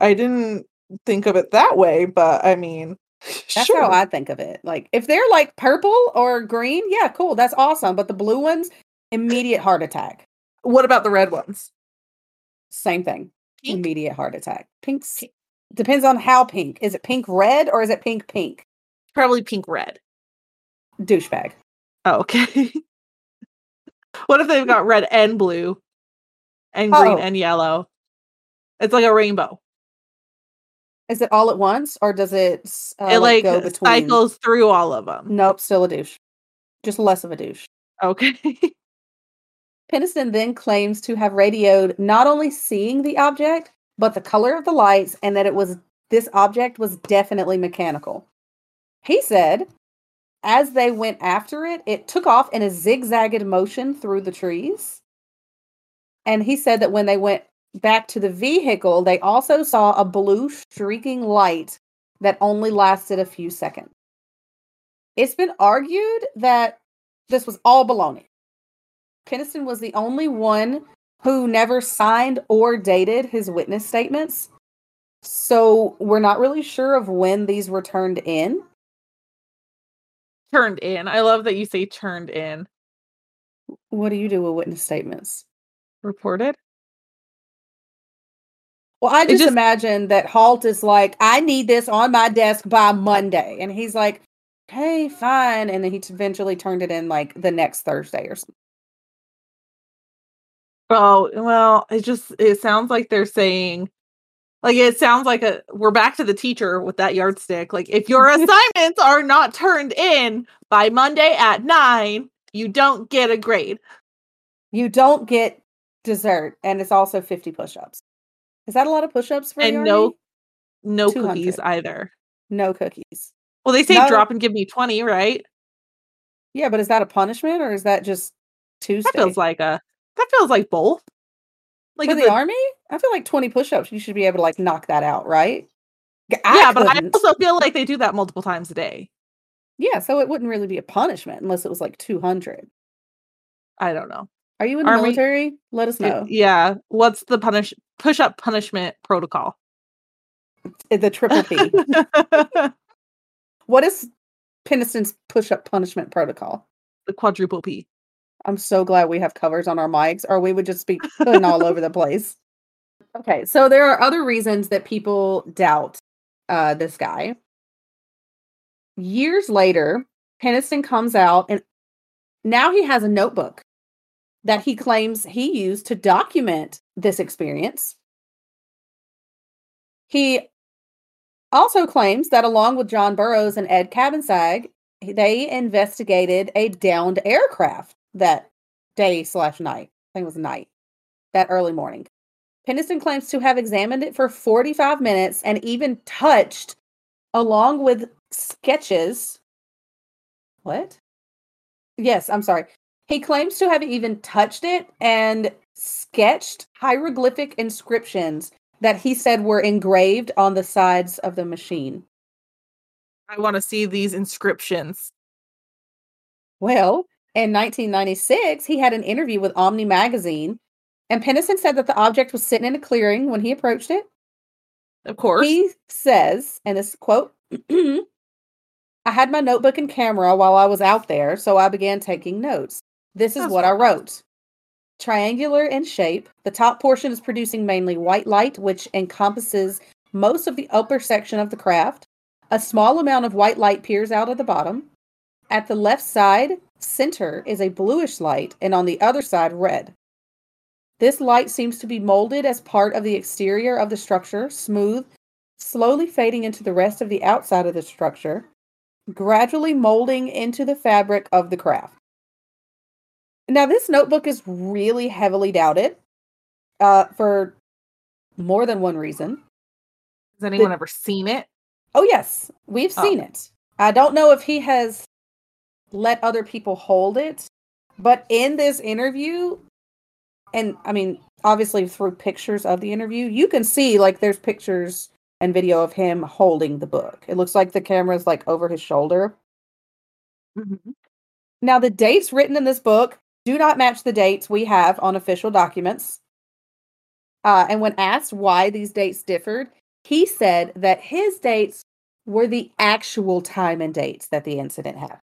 I didn't think of it that way, but I mean, that's sure. how I think of it. Like if they're like purple or green, yeah, cool, that's awesome. But the blue ones, immediate heart attack. What about the red ones? Same thing. Pink? Immediate heart attack. Pinks. Depends on how pink. Is it pink red or is it pink pink? Probably pink red. Douchebag. Oh, okay. what if they've got red and blue and green Oh. and yellow? It's like a rainbow. Is it all at once or does it uh, it like go between? cycles through all of them. Nope, still a douche. Just less of a douche. Okay. Penniston then claims to have radioed not only seeing the object, but the color of the lights and that it was this object was definitely mechanical. He said, as they went after it, it took off in a zigzagged motion through the trees. And he said that when they went back to the vehicle, they also saw a blue streaking light that only lasted a few seconds. It's been argued that this was all baloney. Penniston was the only one who never signed or dated his witness statements. So we're not really sure of when these were turned in. turned in. I love that you say turned in. What do you do with witness statements? Reported? Well, I just, just- imagine that Halt is like, I need this on my desk by Monday. And he's like, okay, fine. And then he eventually turned it in like the next Thursday or something. Oh, well, it just it sounds like they're saying like it sounds like a we're back to the teacher with that yardstick. Like if your assignments are not turned in by Monday at 9, you don't get a grade. You don't get dessert. And it's also 50 push ups. Is that a lot of push ups for And you? no no 200. cookies either. No cookies. Well, they say No. drop and give me 20, right? Yeah, but is that a punishment or is that just Tuesday? That feels like a that feels like both. Like for the a- army, I feel like 20 push-ups, you should be able to like knock that out, right? I yeah, but I also feel like they do that multiple times a day. yeah, so it wouldn't really be a punishment unless it was like 200. I don't know. Are you in the Army- military? Let us know. Yeah. What's the punish push up punishment protocol? Uh, The triple P. what is Penniston's push-up punishment protocol? the quadruple P. I'm so glad we have covers on our mics, or we would just be putting all over the place. Okay, so there are other reasons that people doubt uh, this guy. Years later, Penniston comes out, and now he has a notebook that he claims he used to document this experience. He also claims that, along with John Burroughs and Ed Cabansag, they investigated a downed aircraft that day slash night. I think it was night, that early morning. Penniston claims to have examined it for 45 minutes and even touched, along with sketches. What? Yes, I'm sorry. He claims to have even touched it and sketched hieroglyphic inscriptions that he said were engraved on the sides of the machine. I want to see these inscriptions. Well, in 1996, he had an interview with Omni Magazine, and Penniston said that the object was sitting in a clearing when he approached it. Of course. He says, and this quote, I had my notebook and camera while I was out there, so I began taking notes. This is That's what I wrote. Triangular in shape, the top portion is producing mainly white light, which encompasses most of the upper section of the craft. A small amount of white light peers out of the bottom. At the left side, center is a bluish light, and on the other side, red. This light seems to be molded as part of the exterior of the structure, smooth, slowly fading into the rest of the outside of the structure, gradually molding into the fabric of the craft. Now, this notebook is really heavily doubted uh, for more than one reason. Has anyone ever seen it? Oh, yes, we've Oh. seen it. I don't know if he has let other people hold it, but in this interview, and I mean, obviously through pictures of the interview, you can see like there's pictures and video of him holding the book. It looks like the camera's like over his shoulder. Mhm. Now, the dates written in this book do not match the dates we have on official documents. Uh, and when asked why these dates differed, he said that his dates were the actual time and dates that the incident happened.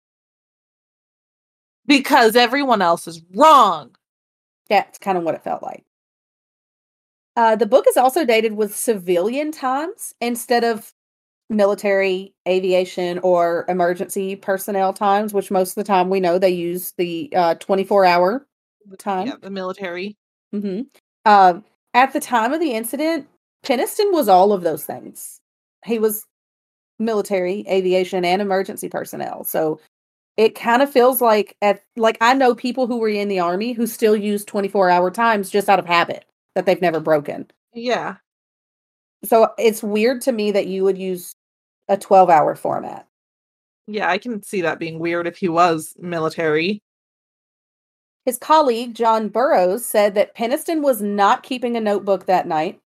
Because everyone else is wrong. That's kind of what it felt like. Uh, the book is also dated with civilian times instead of military, aviation, or emergency personnel times, which most of the time we know they use the uh, 24 hour time. Yeah, the military. hmm Uh, at the time of the incident, Penniston was all of those things. He was military, aviation, and emergency personnel. So it kind of feels like at like I know people who were in the army who still use 24 hour times just out of habit that they've never broken. Yeah. So it's weird to me that you would use a 12 hour format. Yeah, I can see that being weird if he was military. His colleague, John Burroughs, said that Penniston was not keeping a notebook that night.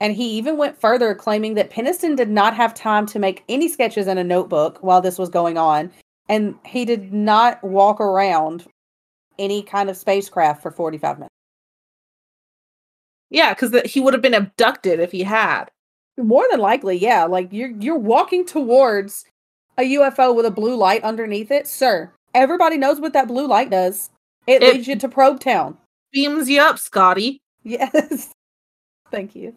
And he even went further, claiming that Penniston did not have time to make any sketches in a notebook while this was going on. And he did not walk around any kind of spacecraft for 45 minutes. Yeah, because he would have been abducted if he had. More than likely, yeah. Like you're you're walking towards a UFO with a blue light underneath it, sir. Everybody knows what that blue light does. It, It- leads you to Probe Town. Beams you up, Scotty. Yes. Thank you.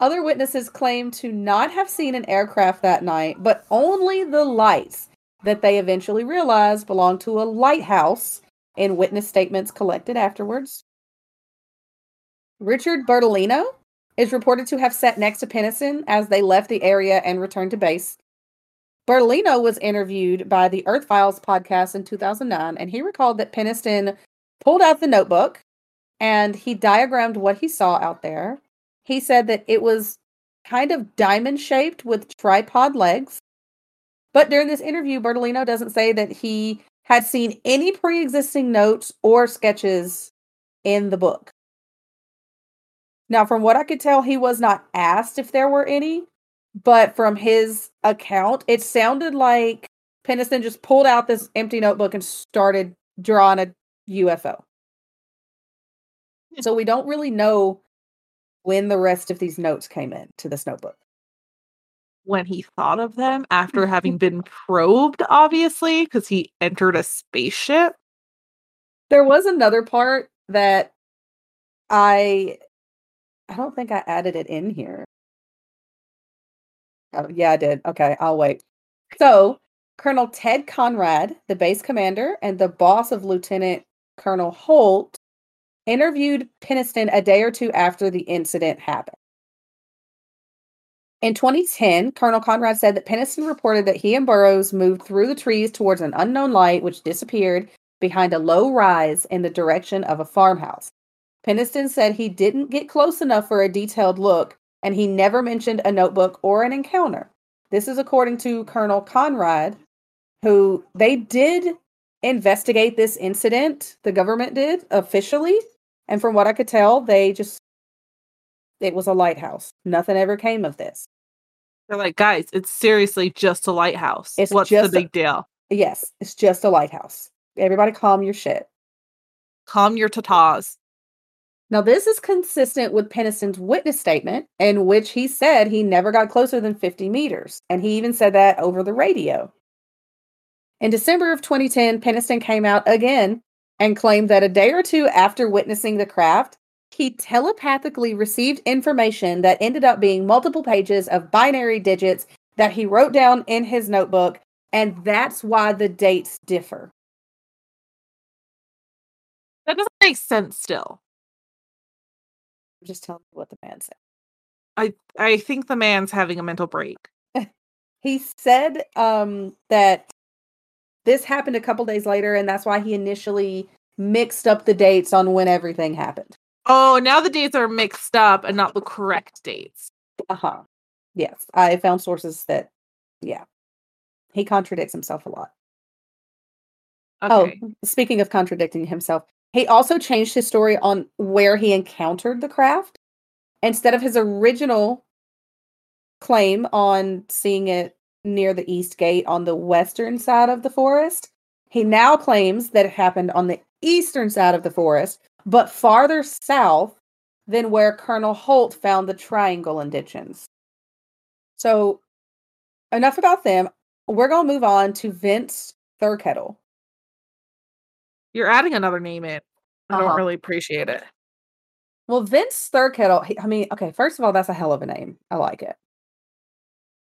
Other witnesses claim to not have seen an aircraft that night, but only the lights that they eventually realized belonged to a lighthouse in witness statements collected afterwards. Richard Bertolino is reported to have sat next to Penniston as they left the area and returned to base. Bertolino was interviewed by the Earth Files podcast in 2009, and he recalled that Penniston pulled out the notebook and he diagrammed what he saw out there. He said that it was kind of diamond shaped with tripod legs. But during this interview, Bertolino doesn't say that he had seen any pre existing notes or sketches in the book. Now, from what I could tell, he was not asked if there were any, but from his account, it sounded like Penniston just pulled out this empty notebook and started drawing a UFO. Hmm. So we don't really know when the rest of these notes came in to this notebook. When he thought of them after having been probed, obviously, because he entered a spaceship. There was another part that I I don't think I added it in here. Oh, yeah, I did. Okay, I'll wait. So, Colonel Ted Conrad, the base commander and the boss of Lieutenant Colonel Halt, interviewed Penniston a day or two after the incident happened. In 2010, Colonel Conrad said that Penniston reported that he and Burroughs moved through the trees towards an unknown light, which disappeared behind a low rise in the direction of a farmhouse. Penniston said he didn't get close enough for a detailed look, and he never mentioned a notebook or an encounter. This is according to Colonel Conrad, who they did investigate this incident. The government did officially. And from what I could tell, they just, it was a lighthouse. Nothing ever came of this. They're like, guys, it's seriously just a lighthouse. It's What's the a- big deal? Yes, it's just a lighthouse. Everybody calm your shit. Calm your tatas. Now, this is consistent with Penniston's witness statement, in which he said he never got closer than 50 meters, and he even said that over the radio. In December of 2010, Penniston came out again and claimed that a day or two after witnessing the craft, he telepathically received information that ended up being multiple pages of binary digits that he wrote down in his notebook, and that's why the dates differ. That doesn't make sense still. Just tell me what the man said. I I think the man's having a mental break. he said um that this happened a couple days later and that's why he initially mixed up the dates on when everything happened Oh, now the dates are mixed up and not the correct dates. uh-huh yes i found sources that yeah he contradicts himself a lot Okay. oh speaking of contradicting himself he also changed his story on where he encountered the craft instead of his original claim on seeing it near the east gate on the western side of the forest. He now claims that it happened on the eastern side of the forest but farther south than where colonel Halt found the triangle indigens so enough about them. We're going to move on to vince thurkettle You're adding another name in. I don't Uh-huh. really appreciate it. Well, Vince Thurkettle, he- I mean, okay, first of all, that's a hell of a name. I like it.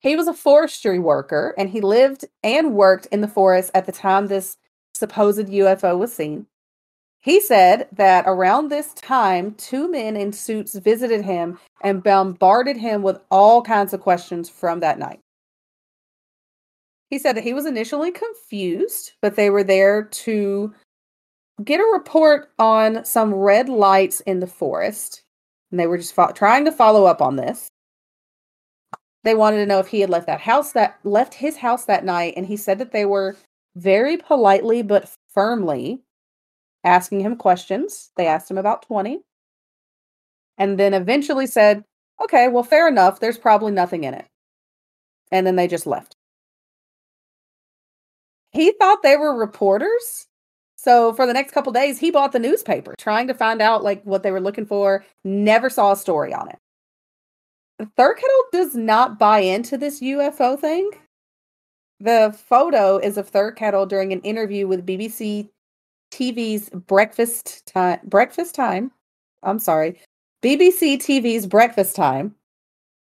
He was a forestry worker and he lived and worked in the forest at the time this supposed UFO was seen. He said that around this time, two men in suits visited him and bombarded him with all kinds of questions from that night. He said that he was initially confused, but they were there to get a report on some red lights in the forest. And they were just fo- trying to follow up on this. They wanted to know if he had left that house that left his house that night and he said that they were very politely but firmly asking him questions. They asked him about 20. And then eventually said, "Okay, well fair enough. There's probably nothing in it." And then they just left. He thought they were reporters. So for the next couple days, he bought the newspaper trying to find out like what they were looking for. Never saw a story on it. Thurkettle does not buy into this UFO thing. The photo is of Thurkettle during an interview with BBC TV's Breakfast Time. Breakfast Time. I'm sorry, BBC TV's Breakfast Time.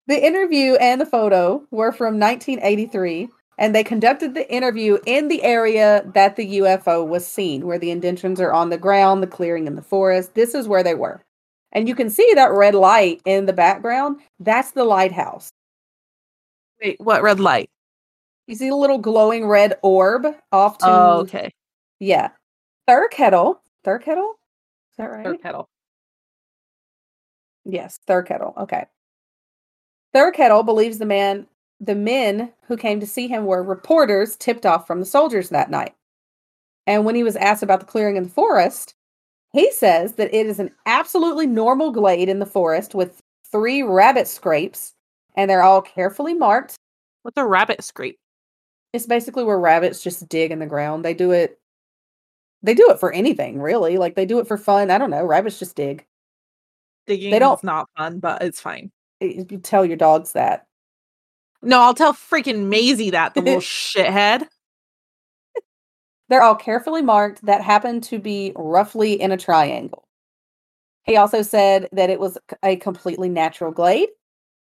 The interview and the photo were from 1983, and they conducted the interview in the area that the UFO was seen, where the indentions are on the ground, the clearing in the forest. This is where they were. And you can see that red light in the background. That's the lighthouse. Wait, what red light? You see a little glowing red orb off to Oh, okay. yeah. Thurkettle. Thurkettle? Is that right? Third kettle. Yes, Thurkettle. Okay. Thurkettle believes the man, the men who came to see him were reporters tipped off from the soldiers that night. And when he was asked about the clearing in the forest, he says that it is an absolutely normal glade in the forest with three rabbit scrapes, and they're all carefully marked. What's a rabbit scrape? It's basically where rabbits just dig in the ground. They do it. They do it for anything, really. Like they do it for fun. I don't know. Rabbits just dig. Digging They don't- is not fun, but it's fine. Eh, you tell your dogs that. No, I'll tell freaking Maisie that, the little shithead. They're all carefully marked that happen to be roughly in a triangle. He also said that it was a completely natural glade.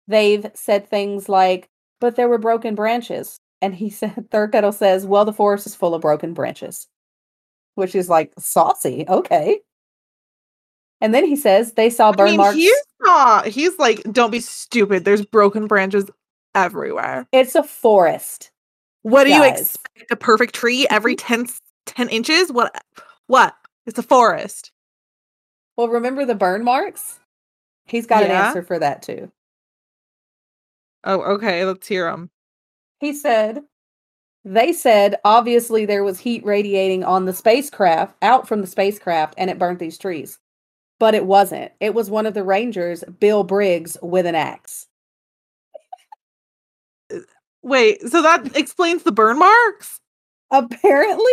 They've said things like, but there were broken branches. And he said, Thurkettle says, well, the forest is full of broken branches, which is like saucy. Okay. And then he says they saw burn I mean, marks. he's not. He's like, don't be stupid. There's broken branches everywhere. It's a forest. What do you expect? A perfect tree every mm-hmm. 10, 10 inches? What? What? It's a forest. Well, remember the burn marks? He's got an answer for that too. Oh, okay. Let's hear him. He said, they said obviously there was heat radiating on the spacecraft, out from the spacecraft, and it burnt these trees. But it wasn't. It was one of the Rangers, Bill Briggs, with an axe. Wait, so that explains the burn marks? Apparently,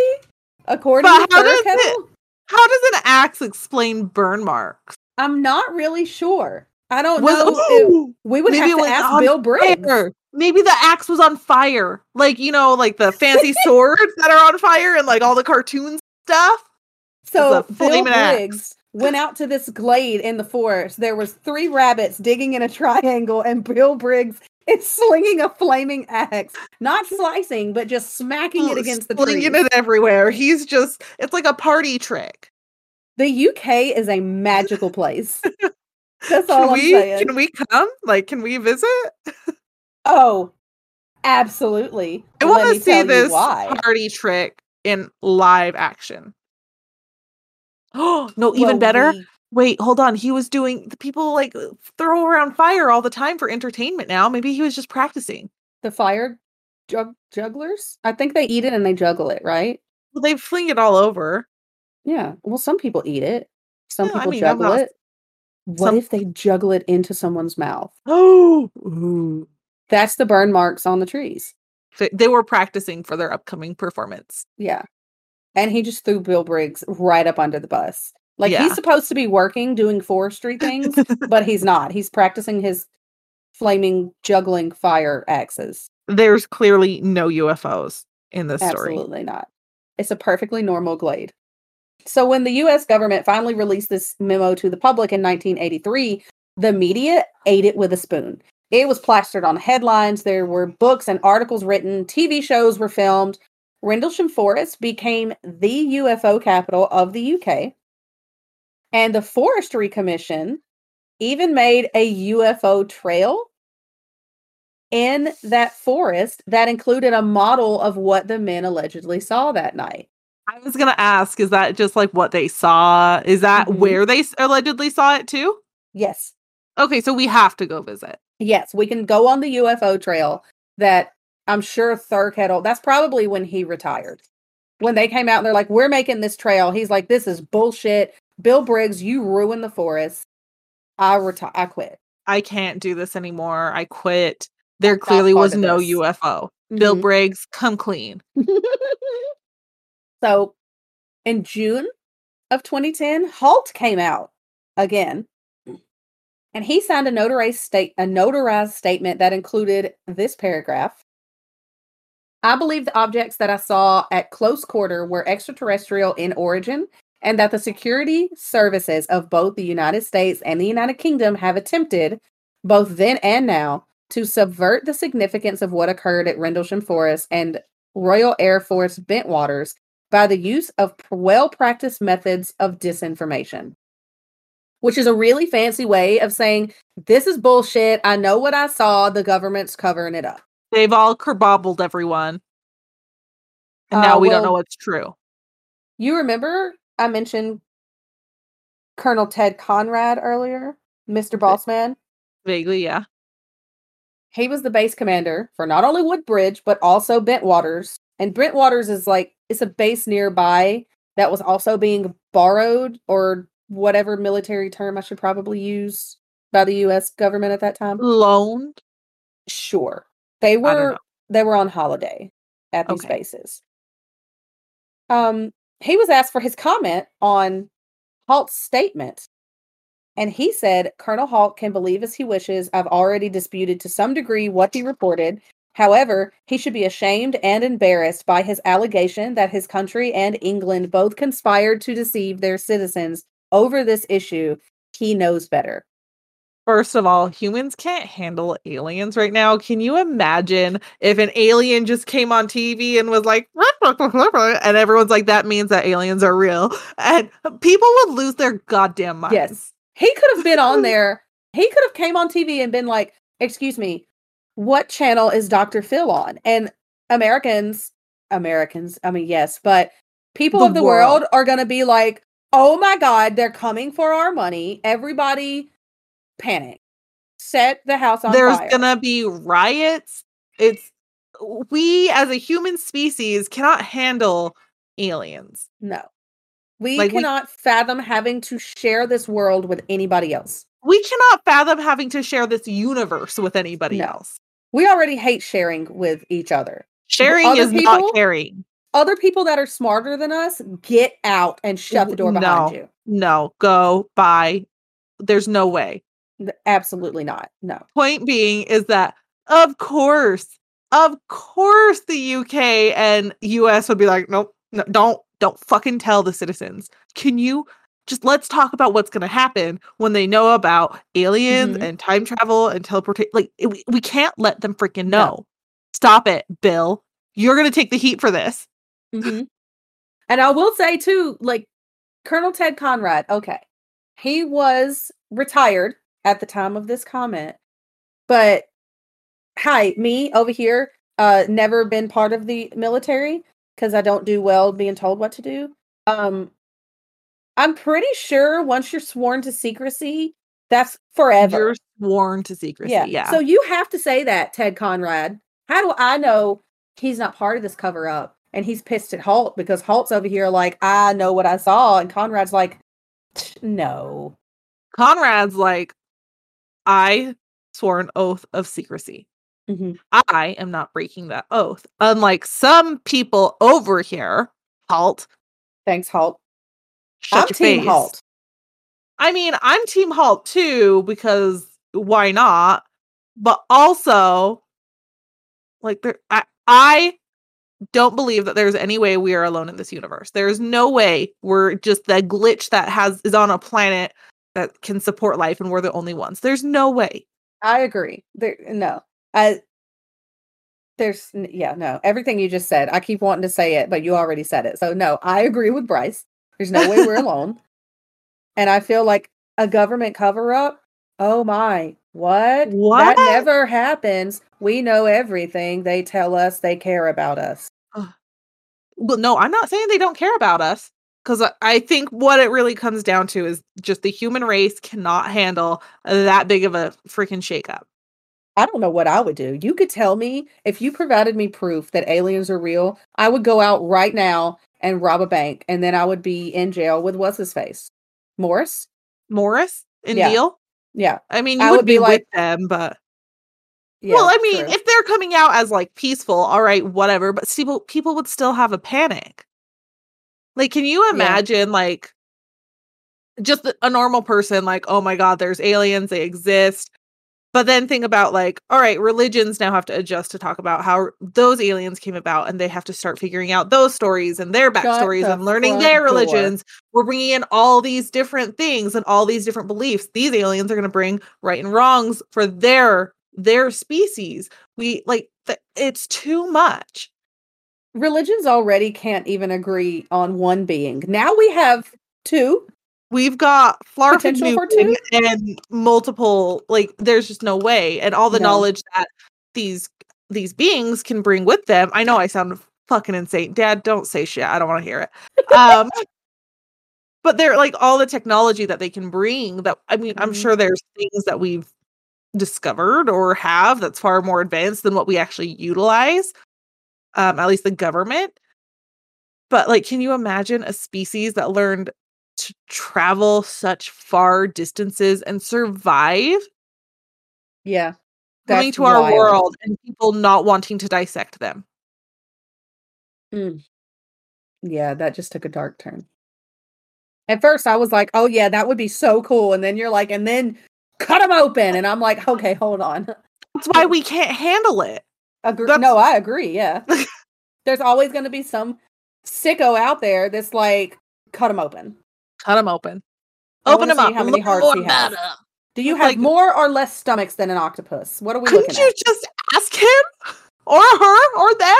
according But to how does Thurkettle, How does an axe explain burn marks? I'm not really sure. I don't Was- know. we would have to ask Bill Briggs. fire. Maybe the axe was on fire. Like, you know, like the fancy swords that are on fire and like all the cartoon stuff. So Bill flaming axe. Briggs went out to this glade in the forest. There was three rabbits digging in a triangle, and Bill Briggs is slinging a flaming axe, not slicing, but just smacking it oh, against the trees. Slinging it everywhere. He's just, it's like a party trick. The UK is a magical place. That's all Can I'm we, saying. can we come? Like, can we visit? oh, absolutely. I want to see this party trick in live action. Oh, no, even Well, better. we- Wait, hold on. He was doing the people like throw around fire all the time for entertainment now. Maybe he was just practicing. the fire jug- jugglers. I think they eat it and they juggle it, right? Well, they fling it all over. Yeah. Well, some people eat it. Some Yeah, people I'm juggle not- it. What some- if they juggle it into someone's mouth? Oh, That's the burn marks on the trees. So they were practicing for their upcoming performance. Yeah. And he just threw Bill Briggs right up under the bus. Like Yeah. he's supposed to be working doing forestry things, but he's not. He's practicing his flaming juggling fire axes. There's clearly no UFOs in this story. Absolutely not. It's a perfectly normal glade. So when the US government finally released this memo to the public in 1983, the media ate it with a spoon. It was plastered on headlines. There were books and articles written, TV shows were filmed. Rendlesham Forest became the UFO capital of the UK. And the Forestry Commission even made a UFO trail in that forest that included a model of what the men allegedly saw that night. I was gonna ask, is that just like what they saw? Is that Mhm. where they allegedly saw it too? Yes. Okay, so we have to go visit. Yes, we can go on the UFO trail that I'm sure Thurkettle, that's probably when he retired. When they came out and they're like, we're making this trail. He's like, this is bullshit. Bill Briggs, you ruined the forest. I retire. I quit. I can't do this anymore. I quit. There clearly was no this. UFO. Bill Mhm. Briggs, come clean. so in June of 2010, Halt came out again. And he signed a notarized state a notarized statement that included this paragraph. I believe the objects that I saw at close quarter were extraterrestrial in origin and that the security services of both the United States and the United Kingdom have attempted, both then and now, to subvert the significance of what occurred at Rendlesham Forest and Royal Air Force Bentwaters by the use of well practiced methods of disinformation, which is a really fancy way of saying, This is bullshit. I know what I saw. The government's covering it up. They've all kerbobbled everyone. And Uh, now we don't know what's true. You remember I mentioned Colonel Ted Conrad earlier, Mr. Bossman? Vaguely, yeah. He was the base commander for not only Woodbridge, but also Bentwaters. And Bentwaters is like, it's a base nearby that was also being borrowed or whatever military term I should probably use by the US government at that time. Loaned. Sure. They were they were on holiday at these Okay. bases. Um he was asked for his comment on Halt's statement. And he said, Colonel Halt can believe as he wishes. I've already disputed to some degree what he reported. However, he should be ashamed and embarrassed by his allegation that his country and England both conspired to deceive their citizens over this issue. He knows better. First of all, humans can't handle aliens right now. Can you imagine if an alien just came on TV and was like, and everyone's like, that means that aliens are real? And people would lose their goddamn minds. Yes. He could have been on there. He could have came on TV and been like, "Excuse me, what channel is Dr. Phil on?" And Americans, Americans, I mean, yes, but people The of the world. world are going to be like, "Oh my god, they're coming for our money." Everybody panic. Set the house on There's fire. There's gonna be riots. It's we as a human species cannot handle aliens. No. We Like, we- cannot fathom having to share this world with anybody else. We cannot fathom having to share this universe with anybody No. else. We already hate sharing with each other. Sharing other is people- not caring. other people that are smarter than us get out and shut the door behind No. you. No, go bye. There's no way. Absolutely not. No. Point being is that of course, of course the UK and US would be like, nope, no, don't don't fucking tell the citizens. Can you just let's talk about what's going to happen when they know about aliens Mhm. and time travel and teleportation. Like it- we, we can't let them freaking No. know. Stop it, Bill. You're going to take the heat for this. Mhm. and I will say too, like Colonel Ted Conrad, okay, he was retired at the time of this comment, but hi, me over here, uh, never been part of the military because I don't do well being told what to do. Um, I'm pretty sure once you're sworn to secrecy, that's forever. You're sworn to secrecy. Yeah. Yeah. So you have to say that, Ted Conrad. How do I know he's not part of this cover up? And he's pissed at Halt because Halt's over here like, I know what I saw. And Conrad's like, no. Conrad's like, I swore an oath of secrecy. Mhm. I am not breaking that oath. Unlike some people over here, halt. Thanks, halt. Shut I'm your Team face. Halt. I mean, I'm Team Halt too because why not? But also, like, there, I, I don't believe that there's any way we are alone in this universe. There's no way we're just the glitch that has is on a planet that can support life and we're the only ones. There's no way. I agree. There no. I there's yeah, no. Everything you just said. I keep wanting to say it, but you already said it. So no, I agree with Bryce. There's no way we're alone. And I feel like a government cover up. Oh my. What? What? That never happens. We know everything. They tell us they care about us. Well, no, I'm not saying they don't care about us because I, I think what it really comes down to is just the human race cannot handle that big of a freaking shakeup. I don't know what I would do. You could tell me if you provided me proof that aliens are real, I would go out right now and rob a bank and then I would be in jail with what's his face? Morris? Morris and Yeah. Deal. Yeah. I mean, I you would would be be like- with them, but Yeah. well, I mean, true. if they're coming out as like peaceful, all right, whatever. But people, people would still have a panic. Like, can you imagine, like, just a normal person, like, oh my god, there's aliens, they exist. But then think about like, all right, religions now have to adjust to talk about how those aliens came about, and they have to start figuring out those stories and their backstories the and learning their door. religions. We're bringing in all these different things and all these different beliefs. These aliens are going to bring right and wrongs for their their species. We like th- it's too much. Religions already can't even agree on one being. Now we have two. We've got Potential for Flarfenugin and multiple like there's just no way and all the No. knowledge that these these beings can bring with them. I know I sound fucking insane. Dad, don't say shit. I don't want to hear it. Um but they're like all the technology that they can bring that I mean, I'm Mhm. sure there's things that we've discovered or have that's far more advanced than what we actually utilize. Um at least the government. But like can you imagine a species that learned to travel such far distances and survive Yeah. coming to our wild. world and people not wanting to dissect them. Yeah, that just took a dark turn. At first, I was like, "Oh yeah, that would be so cool," and then you're like, "And then cut them open," and I'm like, "Okay, hold on." That's why we can't handle it. Agree- That's- no, I agree. Yeah, there's always going to be some sicko out there that's like, "Cut them open." Cut them open. I Open them up. how many hearts he has. better. Do you have like- more or less stomachs than an octopus? What are we Couldn't you at? just ask him or her or them?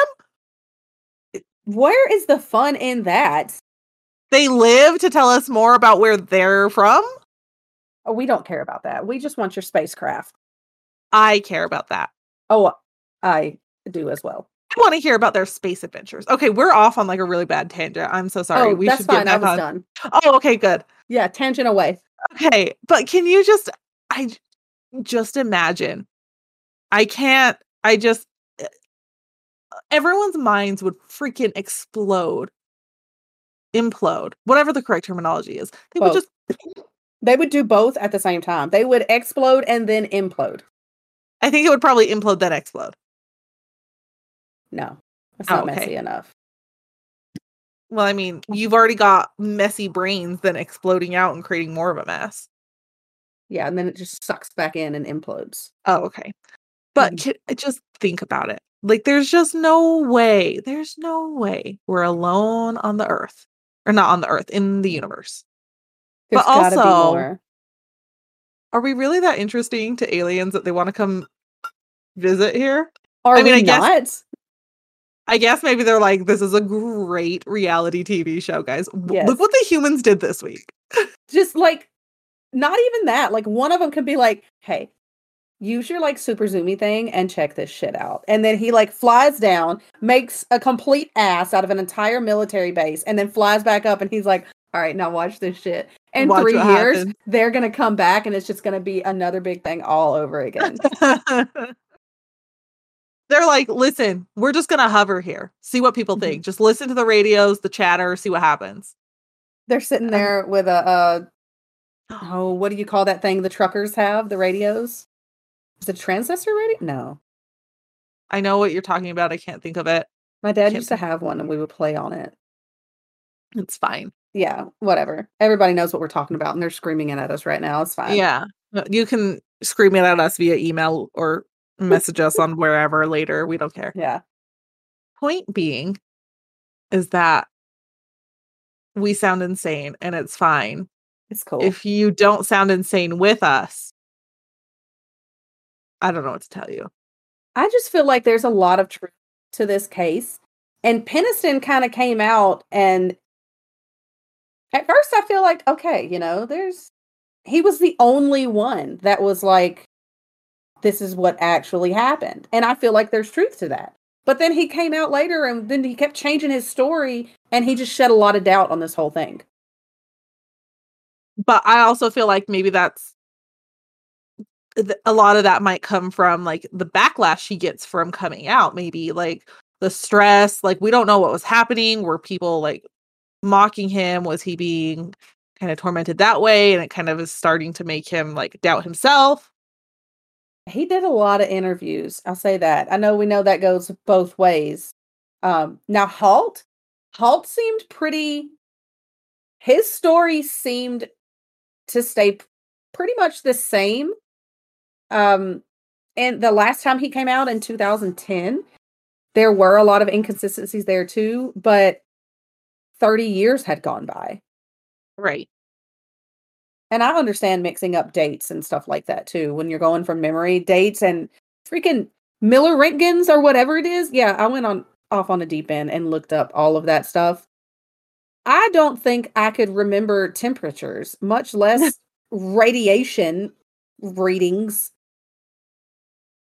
Eh, where is the fun in that? They live to tell us more about where they're from. Oh, we don't care about that. We just want your spacecraft. I care about that. Oh, I do as well. I want to hear about their space adventures. Okay, we're off on like a really bad tangent. I'm so sorry. oh, we that's should fine. get I was on. done. Oh, okay, good. Yeah, tangent away. Okay, but can you just I just imagine? I can't I just eh, everyone's minds would freaking explode. Implode. Whatever the correct terminology is. They would just They would do both at the same time. They would explode and then implode. I think it would probably implode then explode. No, that's Oh, not okay. messy enough. Well, I mean, you've already got messy brains then exploding out and creating more of a mess. Yeah, and then it just sucks back in and implodes. Oh, okay. But Mhm. just think about it. Like, there's just no way. There's no way we're alone on the earth. Or not on the earth, in the universe. There's But also-. Are we really that interesting to aliens that they want to come visit here? Are I mean, we I guess- not? I guess maybe they're like, this is a great reality TV show, guys. Yes. Look what the humans did this week. Just like, not even that. Like, one of them could be like, "Hey, use your like super zoomy thing and check this shit out." And then he like flies down, makes a complete ass out of an entire military base, and then flies back up, and he's like, "All right, now watch this shit." In Watch three years, happens. they're gonna come back, and it's just gonna be another big thing all over again. They're like, listen, we're just gonna hover here, see what people Mhm. think. Just listen to the radios, the chatter, see what happens. They're sitting Um, there with a, uh, oh, what do you call that thing the truckers have? The radios? Is it a transistor radio? No. I know what you're talking about. I can't think of it. My dad used to have one and we would play on it. It's fine. Yeah, whatever. Everybody knows what we're talking about and they're screaming it at us right now. It's fine. Yeah, Uh, you can scream it at us via email or message us on wherever later. We don't care. Yeah. point being is that we sound insane and it's fine. It's cool. If you don't sound insane with us, I don't know what to tell you. I just feel like there's a lot of truth to this case. And Penniston kind of came out and at first I feel like, okay, you know, there's he was the only one that was like, this is what actually happened. And I feel like there's truth to that. But then he came out later and then he kept changing his story and he just shed a lot of doubt on this whole thing. But I also feel like maybe that's a lot of that might come from like the backlash he gets from coming out maybe like the stress like we don't know what was happening were people like mocking him was he being kind of tormented that way and it kind of is starting to make him like doubt himself he did a lot of interviews. I'll say that. I know we know that goes both ways. Um, now Halt, Halt seemed pretty. His story seemed to stay pretty much the same. Um, and the last time he came out in 2010, there were a lot of inconsistencies there too, but 30 years had gone by. Right. And I understand mixing up dates and stuff like that too. When you're going from memory dates and freaking Miller Röntgens or whatever it is. Yeah, I went on off on a deep end and looked up all of that stuff. I don't think I could remember temperatures, much less radiation readings.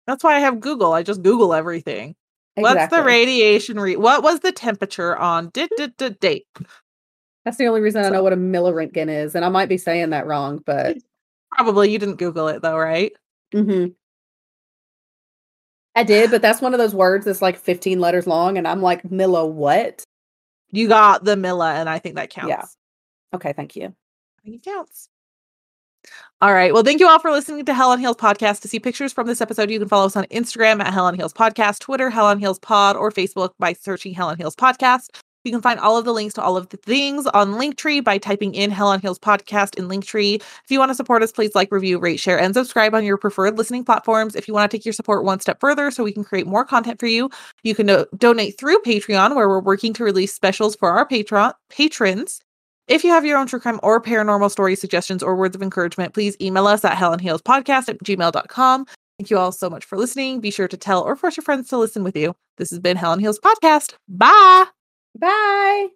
That's why I have Google. I just Google everything. Exactly. What's the radiation read? What was the temperature on did did date? That's the only reason so. I know what a Millerentgen is, and I might be saying that wrong, but probably you didn't Google it though, right? Mm-hmm. I did, but that's one of those words that's like 15 letters long, and I'm like, Milla, what? You got the Milla, and I think that counts. Yeah. Okay, thank you. I think it counts. All right. Well, thank you all for listening to Hell on Heels podcast. To see pictures from this episode, you can follow us on Instagram at Hell on Heels podcast, Twitter, Hell on Heels pod, or Facebook by searching Hell on Heels podcast. You can find all of the links to all of the things on Linktree by typing in Hell on Heels podcast in Linktree. If you want to support us, please like, review, rate, share, and subscribe on your preferred listening platforms. If you want to take your support one step further so we can create more content for you, you can do- donate through Patreon, where we're working to release specials for our patron patrons. If you have your own true crime or paranormal story suggestions or words of encouragement, please email us at hellonheelspodcast at gmail.com. Thank you all so much for listening. Be sure to tell or force your friends to listen with you. This has been Hell on Heels Podcast. Bye. Bye.